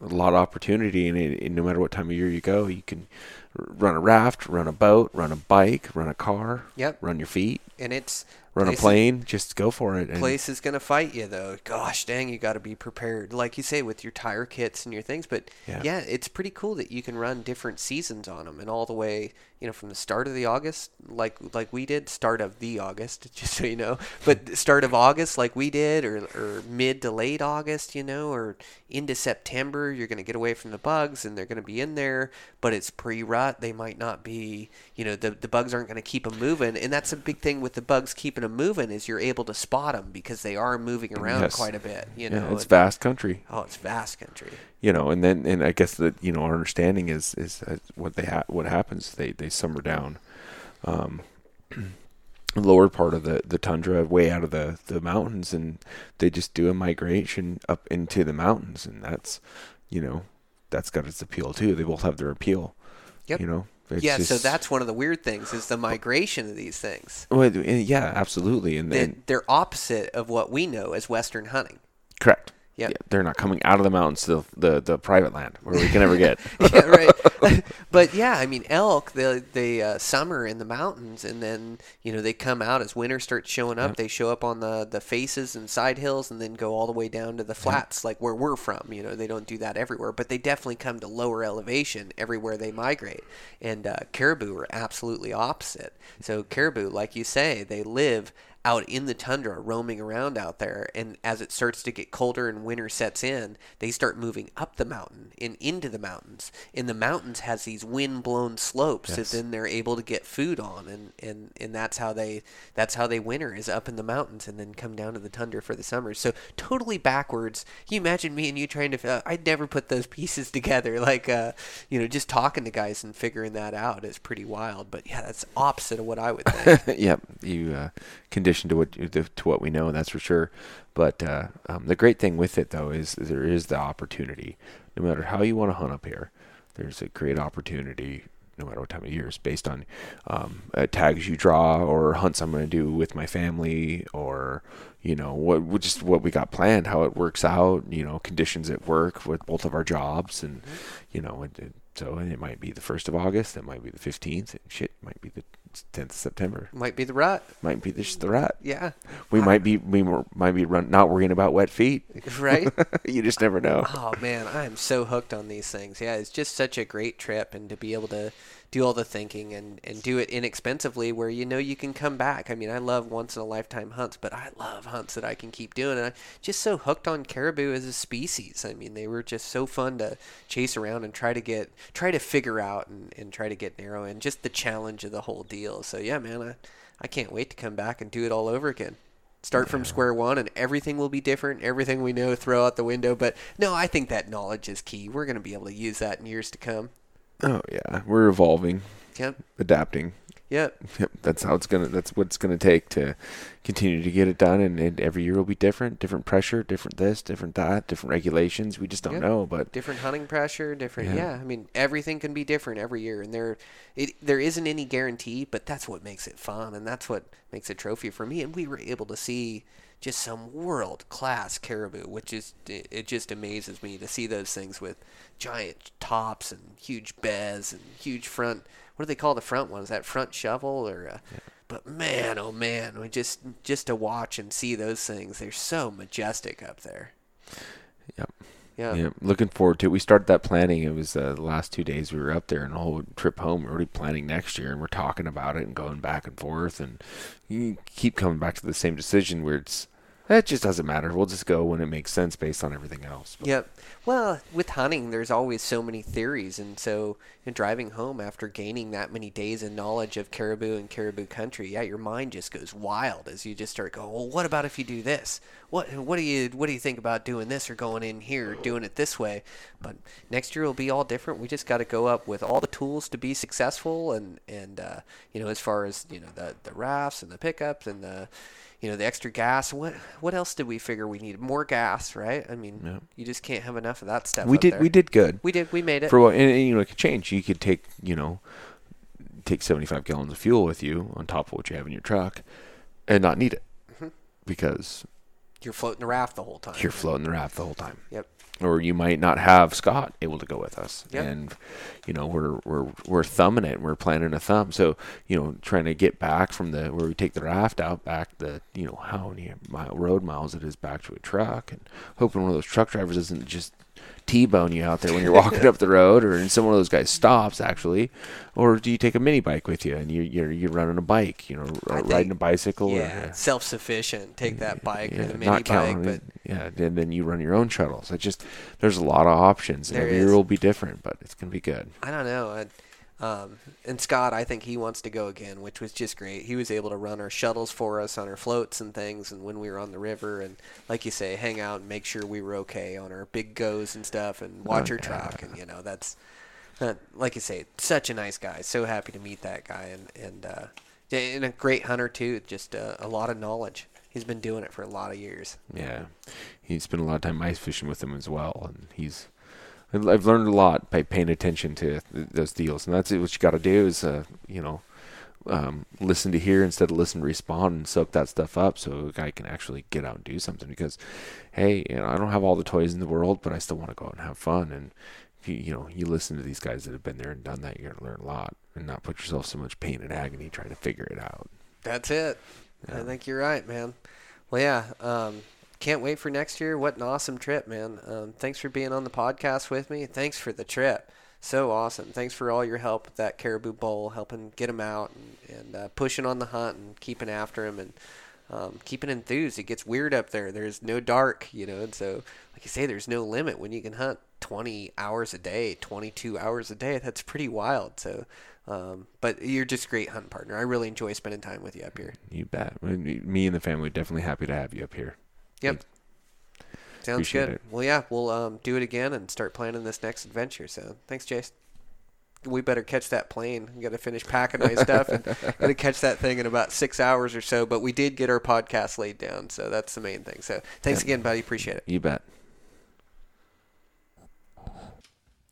a lot of opportunity, and, it, and no matter what time of year you go, you can run a raft, run a boat, run a bike, run a car, Yep. run your feet, And it's run a plane. Just go for it. And place is going to fight you though gosh dang you got to be prepared like you say with your tire kits and your things but Yeah. yeah. it's pretty cool that you can run different seasons on them and all the way you know from the start of the august like like we did start of the august (laughs) just so you know but start of august like we did or, or mid to late august you know or into september you're going to get away from the bugs and they're going to be in there but it's pre-rut they might not be you know the, the bugs aren't going to keep them moving and that's a big thing with the bugs keeping them moving is you're able to spot them because they are moving around Yes. quite a bit you yeah, know it's and- vast country. oh it's vast country you know, and then and I guess that you know our understanding is is what they ha- what happens they they summer down, um, (clears throat) lower part of the the tundra, way out of the the mountains, and they just do a migration up into the mountains, and that's you know that's got its appeal too. They both have their appeal. Yep. You know. Yeah so that's one of the weird things is the migration of these things Well, yeah, absolutely, and then they're opposite of what we know as western hunting correct. Yep. Yeah, they're not coming out of the mountains to the, the, the private land where we can ever get. (laughs) yeah, right. (laughs) (laughs) but yeah, I mean, elk they they uh, summer in the mountains, and then you know they come out as winter starts showing up. They show up on the the faces and side hills, and then go all the way down to the flats, like where we're from. You know, they don't do that everywhere, but they definitely come to lower elevation everywhere they migrate. And uh, caribou are absolutely opposite. So caribou, like you say, they live out in the tundra roaming around out there and as it starts to get colder and winter sets in they start moving up the mountain and into the mountains. And the mountains has these wind blown slopes that then they're able to get food on and, and and that's how they that's how they winter is up in the mountains and then come down to the tundra for the summer. So totally backwards. Can you imagine me and you trying to uh, i'd never put those (laughs) pieces together like uh you know just talking to guys and figuring that out is pretty wild. But yeah that's opposite of what i would think. (laughs) Yep, you uh, condition addition to what to what we know, that's for sure. But uh, um, the great thing with it though is there is the opportunity. No matter how you want to hunt up here, there's a great opportunity. No matter what time of year, it's based on um, uh, tags you draw or hunts I'm going to do with my family, or you know what what- just what we got planned, how it works out. You know conditions at work with both of our jobs, and you know it, it, so it might be the first of August, it might be the fifteenth, shit, it might be the tenth of September, Might be the rut. might be just the rut. Yeah. We I- might be we might be run, not worrying about wet feet. (laughs) Right? (laughs) you just never know. Oh man, I am so hooked on these things. Yeah, it's just such a great trip, and to be able to do all the thinking and, and do it inexpensively, where you know you can come back. I mean, I love once in a lifetime hunts, but I love hunts that I can keep doing. And I'm just so hooked on caribou as a species. I mean, they were just so fun to chase around and try to get, try to figure out and, and try to get narrow, and just the challenge of the whole deal. So yeah, man, I I can't wait to come back and do it all over again start from square one and everything will be different everything we know throw out the window but no i think that knowledge is key we're going to be able to use that in years to come Oh yeah, we're evolving, yep adapting. yep Yep, that's how it's gonna. That's what it's gonna take to continue to get it done. And, and every year will be different. Different pressure, different this, different that, different regulations. We just don't Yeah. know. But different hunting pressure different Yeah. yeah. i mean everything can be different every year and there it there isn't any guarantee but that's what makes it fun and that's what makes a trophy for me and we were able to see just some world class caribou which is it it just amazes me to see those things with giant tops and huge bez and huge front what do they call the front one? Is that front shovel or uh, but man oh man we just just to watch and see those things they're so majestic up there. Yep. Yeah yeah, looking forward to it. We started that planning. It was uh, the last two days we were up there, and the whole trip home. We're already planning next year, and we're talking about it and going back and forth, and you keep coming back to the same decision where it's it just doesn't matter. We'll just go when it makes sense based on everything else. But Yep. Well, with hunting, there's always so many theories, and so in driving home after gaining that many days and knowledge of caribou and caribou country, yeah, your mind just goes wild as you just start going, "Well, what about if you do this? What what do you what do you think about doing this or going in here, or doing it this way?" But next year will be all different. We just got to go up with all the tools to be successful, and and uh, you know, as far as you know, the the rafts and the pickups and the you know the extra gas. What what else did we figure we needed? More gas, right? I mean, Yeah. you just can't have enough of that stuff. we did there. we did good. We did. We made it. for what and, and, you know it could change you could take you know take 75 gallons of fuel with you on top of what you have in your truck and not need it Mm-hmm. because You're floating the raft the whole time. you're floating the raft the whole time Yep. Or you might not have Scott able to go with us. Yep. and you know we're we're we're thumbing it. And we're planning a thumb. So you know trying to get back from the where we take the raft out back the you know how many mile road miles it is back to a truck and hoping one of those truck drivers isn't just T-bone you out there when you're (laughs) walking up the road, or and someone of those guys stops actually, or do you take a mini bike with you and you you're you're running a bike, you know, think- riding a bicycle, Yeah. or, Self sufficient. Take that bike or the mini not bike, counting, but yeah, and then you run your own shuttles. It just there's a lot of options, and every is. year will be different, but it's gonna be good. I don't know. I, um, and Scott, I think he wants to go again, which was just great. He was able to run our shuttles for us on our floats and things, and when we were on the river, and like you say, hang out and make sure we were okay on our big goes and stuff, and watch Oh, our truck, and you know that's, uh, like you say, such a nice guy. So happy to meet that guy, and and uh, and a great hunter too. Just uh, a lot of knowledge. He's been doing it for a lot of years. Yeah, he spent a lot of time ice fishing with him as well, and he's. I've I've learned a lot by paying attention to th- those deals, and that's. What you got to do is, uh, you know, um, listen to hear instead of listen to respond, and soak that stuff up, so a guy can actually get out and do something. Because, hey, you know, I don't have all the toys in the world, but I still want to go out and have fun. And if you, you know, you listen to these guys that have been there and done that, you're gonna learn a lot, and not put yourself so much pain and agony trying to figure it out. That's it. I think you're right, man. Well, yeah. Um, can't wait for next year. What an awesome trip, man. Um, thanks for being on the podcast with me. Thanks for the trip. So awesome. Thanks for all your help with that caribou bowl, helping get him out and, and uh, pushing on the hunt and keeping after him and um, keeping enthused. It gets weird up there. There's no dark, you know, and so, like you say, there's no limit when you can hunt 20 hours a day, 22 hours a day. That's pretty wild. So, um, but you're just a great hunting partner. I really enjoy spending time with you up here. You bet. Me and the family are definitely happy to have you up here. Yep. Sounds Appreciate good. it. Well, yeah, we'll um, do it again and start planning this next adventure. So, thanks, Jace. we better catch that plane. We got to finish packing my stuff and (laughs) got to catch that thing in about six hours or so. But we did get our podcast laid down, so that's the main thing. So thanks again, buddy. Appreciate it. You bet.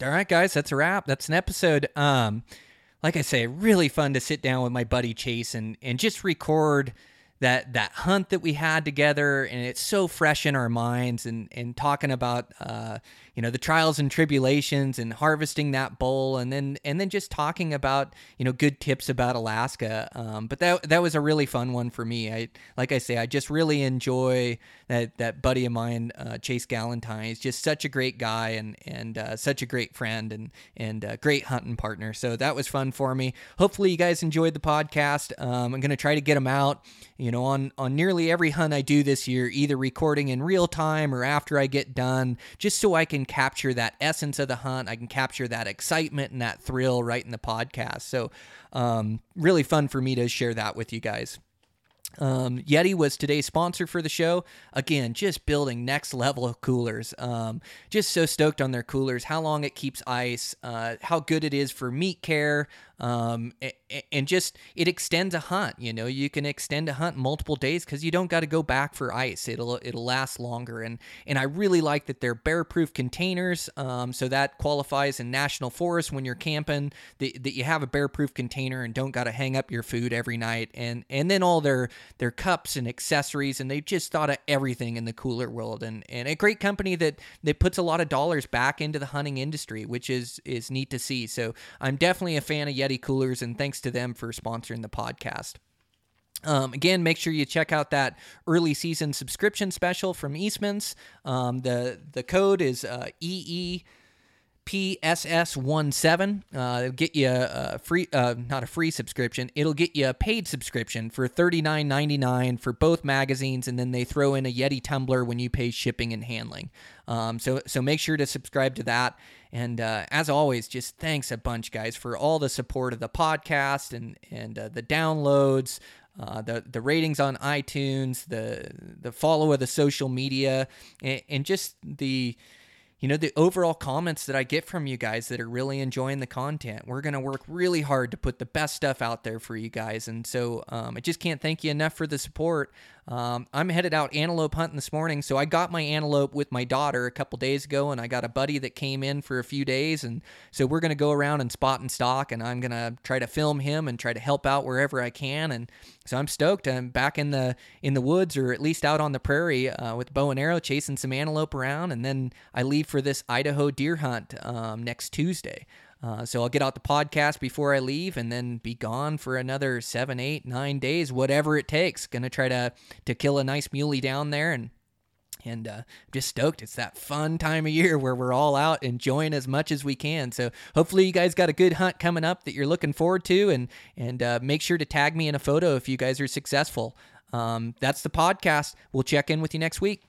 All right, guys, that's a wrap. That's an episode. Um, like I say, really fun to sit down with my buddy Chase and and just record that that hunt that we had together, and it's so fresh in our minds. And and talking about uh, you know the trials and tribulations and harvesting that bull, and then and then just talking about you know good tips about Alaska. Um, but that that was a really fun one for me. I like I say, I just really enjoy that that buddy of mine, uh, Chase Galentine. He's just such a great guy and and uh, such a great friend and and uh, great hunting partner. So that was fun for me. Hopefully you guys enjoyed the podcast. Um, I'm gonna try to get them out. You know, on on nearly every hunt I do this year, either recording in real time or after I get done, just so I can capture that essence of the hunt. I can capture that excitement and that thrill right in the podcast. So, um, really fun for me to share that with you guys. Um, Yeti was today's sponsor for the show. Again, just building next level coolers. Um, just so stoked on their coolers, how long it keeps ice, uh, how good it is for meat care, um, and just it extends a hunt. You know, you can extend a hunt multiple days because you don't got to go back for ice. It'll it'll last longer, and and I really like that they're bear-proof containers. Um, so that qualifies in national forest when you're camping that, that you have a bear-proof container and don't got to hang up your food every night. And and then all their their cups and accessories, and they've just thought of everything in the cooler world. And and a great company that that puts a lot of dollars back into the hunting industry, which is is neat to see. So I'm definitely a fan of Yeti Coolers, and thanks to them for sponsoring the podcast. Um, again, make sure you check out that early season subscription special from Eastman's. Um, the the code is uh, EE. PSS17. Uh, it'll get you a free, uh, not a free subscription. It'll get you a paid subscription for $39.99 for both magazines, and then they throw in a Yeti tumbler when you pay shipping and handling. Um, so, so make sure to subscribe to that. And uh, as always, just thanks a bunch, guys, for all the support of the podcast and and uh, the downloads. Uh, the the ratings on iTunes, the the follow of the social media, and, and just the you know, the overall comments that I get from you guys that are really enjoying the content. We're going to work really hard to put the best stuff out there for you guys. And so um, I just can't thank you enough for the support. Um, I'm headed out antelope hunting this morning. So I got my antelope with my daughter a couple days ago, and I got a buddy that came in for a few days. And so we're to go around and spot and stock, and I'm to try to film him and try to help out wherever I can. And so I'm stoked. I'm back in the in the woods, or at least out on the prairie uh, with bow and arrow, chasing some antelope around. And then I leave for this Idaho deer hunt um, next Tuesday. Uh, so I'll get out the podcast before I leave, and then be gone for another seven, eight, nine days, whatever it takes. Gonna try to to kill a nice muley down there, and and uh, just stoked. It's that fun time of year where we're all out enjoying as much as we can. So hopefully you guys got a good hunt coming up that you're looking forward to, and and uh, make sure to tag me in a photo if you guys are successful. Um, that's the podcast. We'll check in with you next week.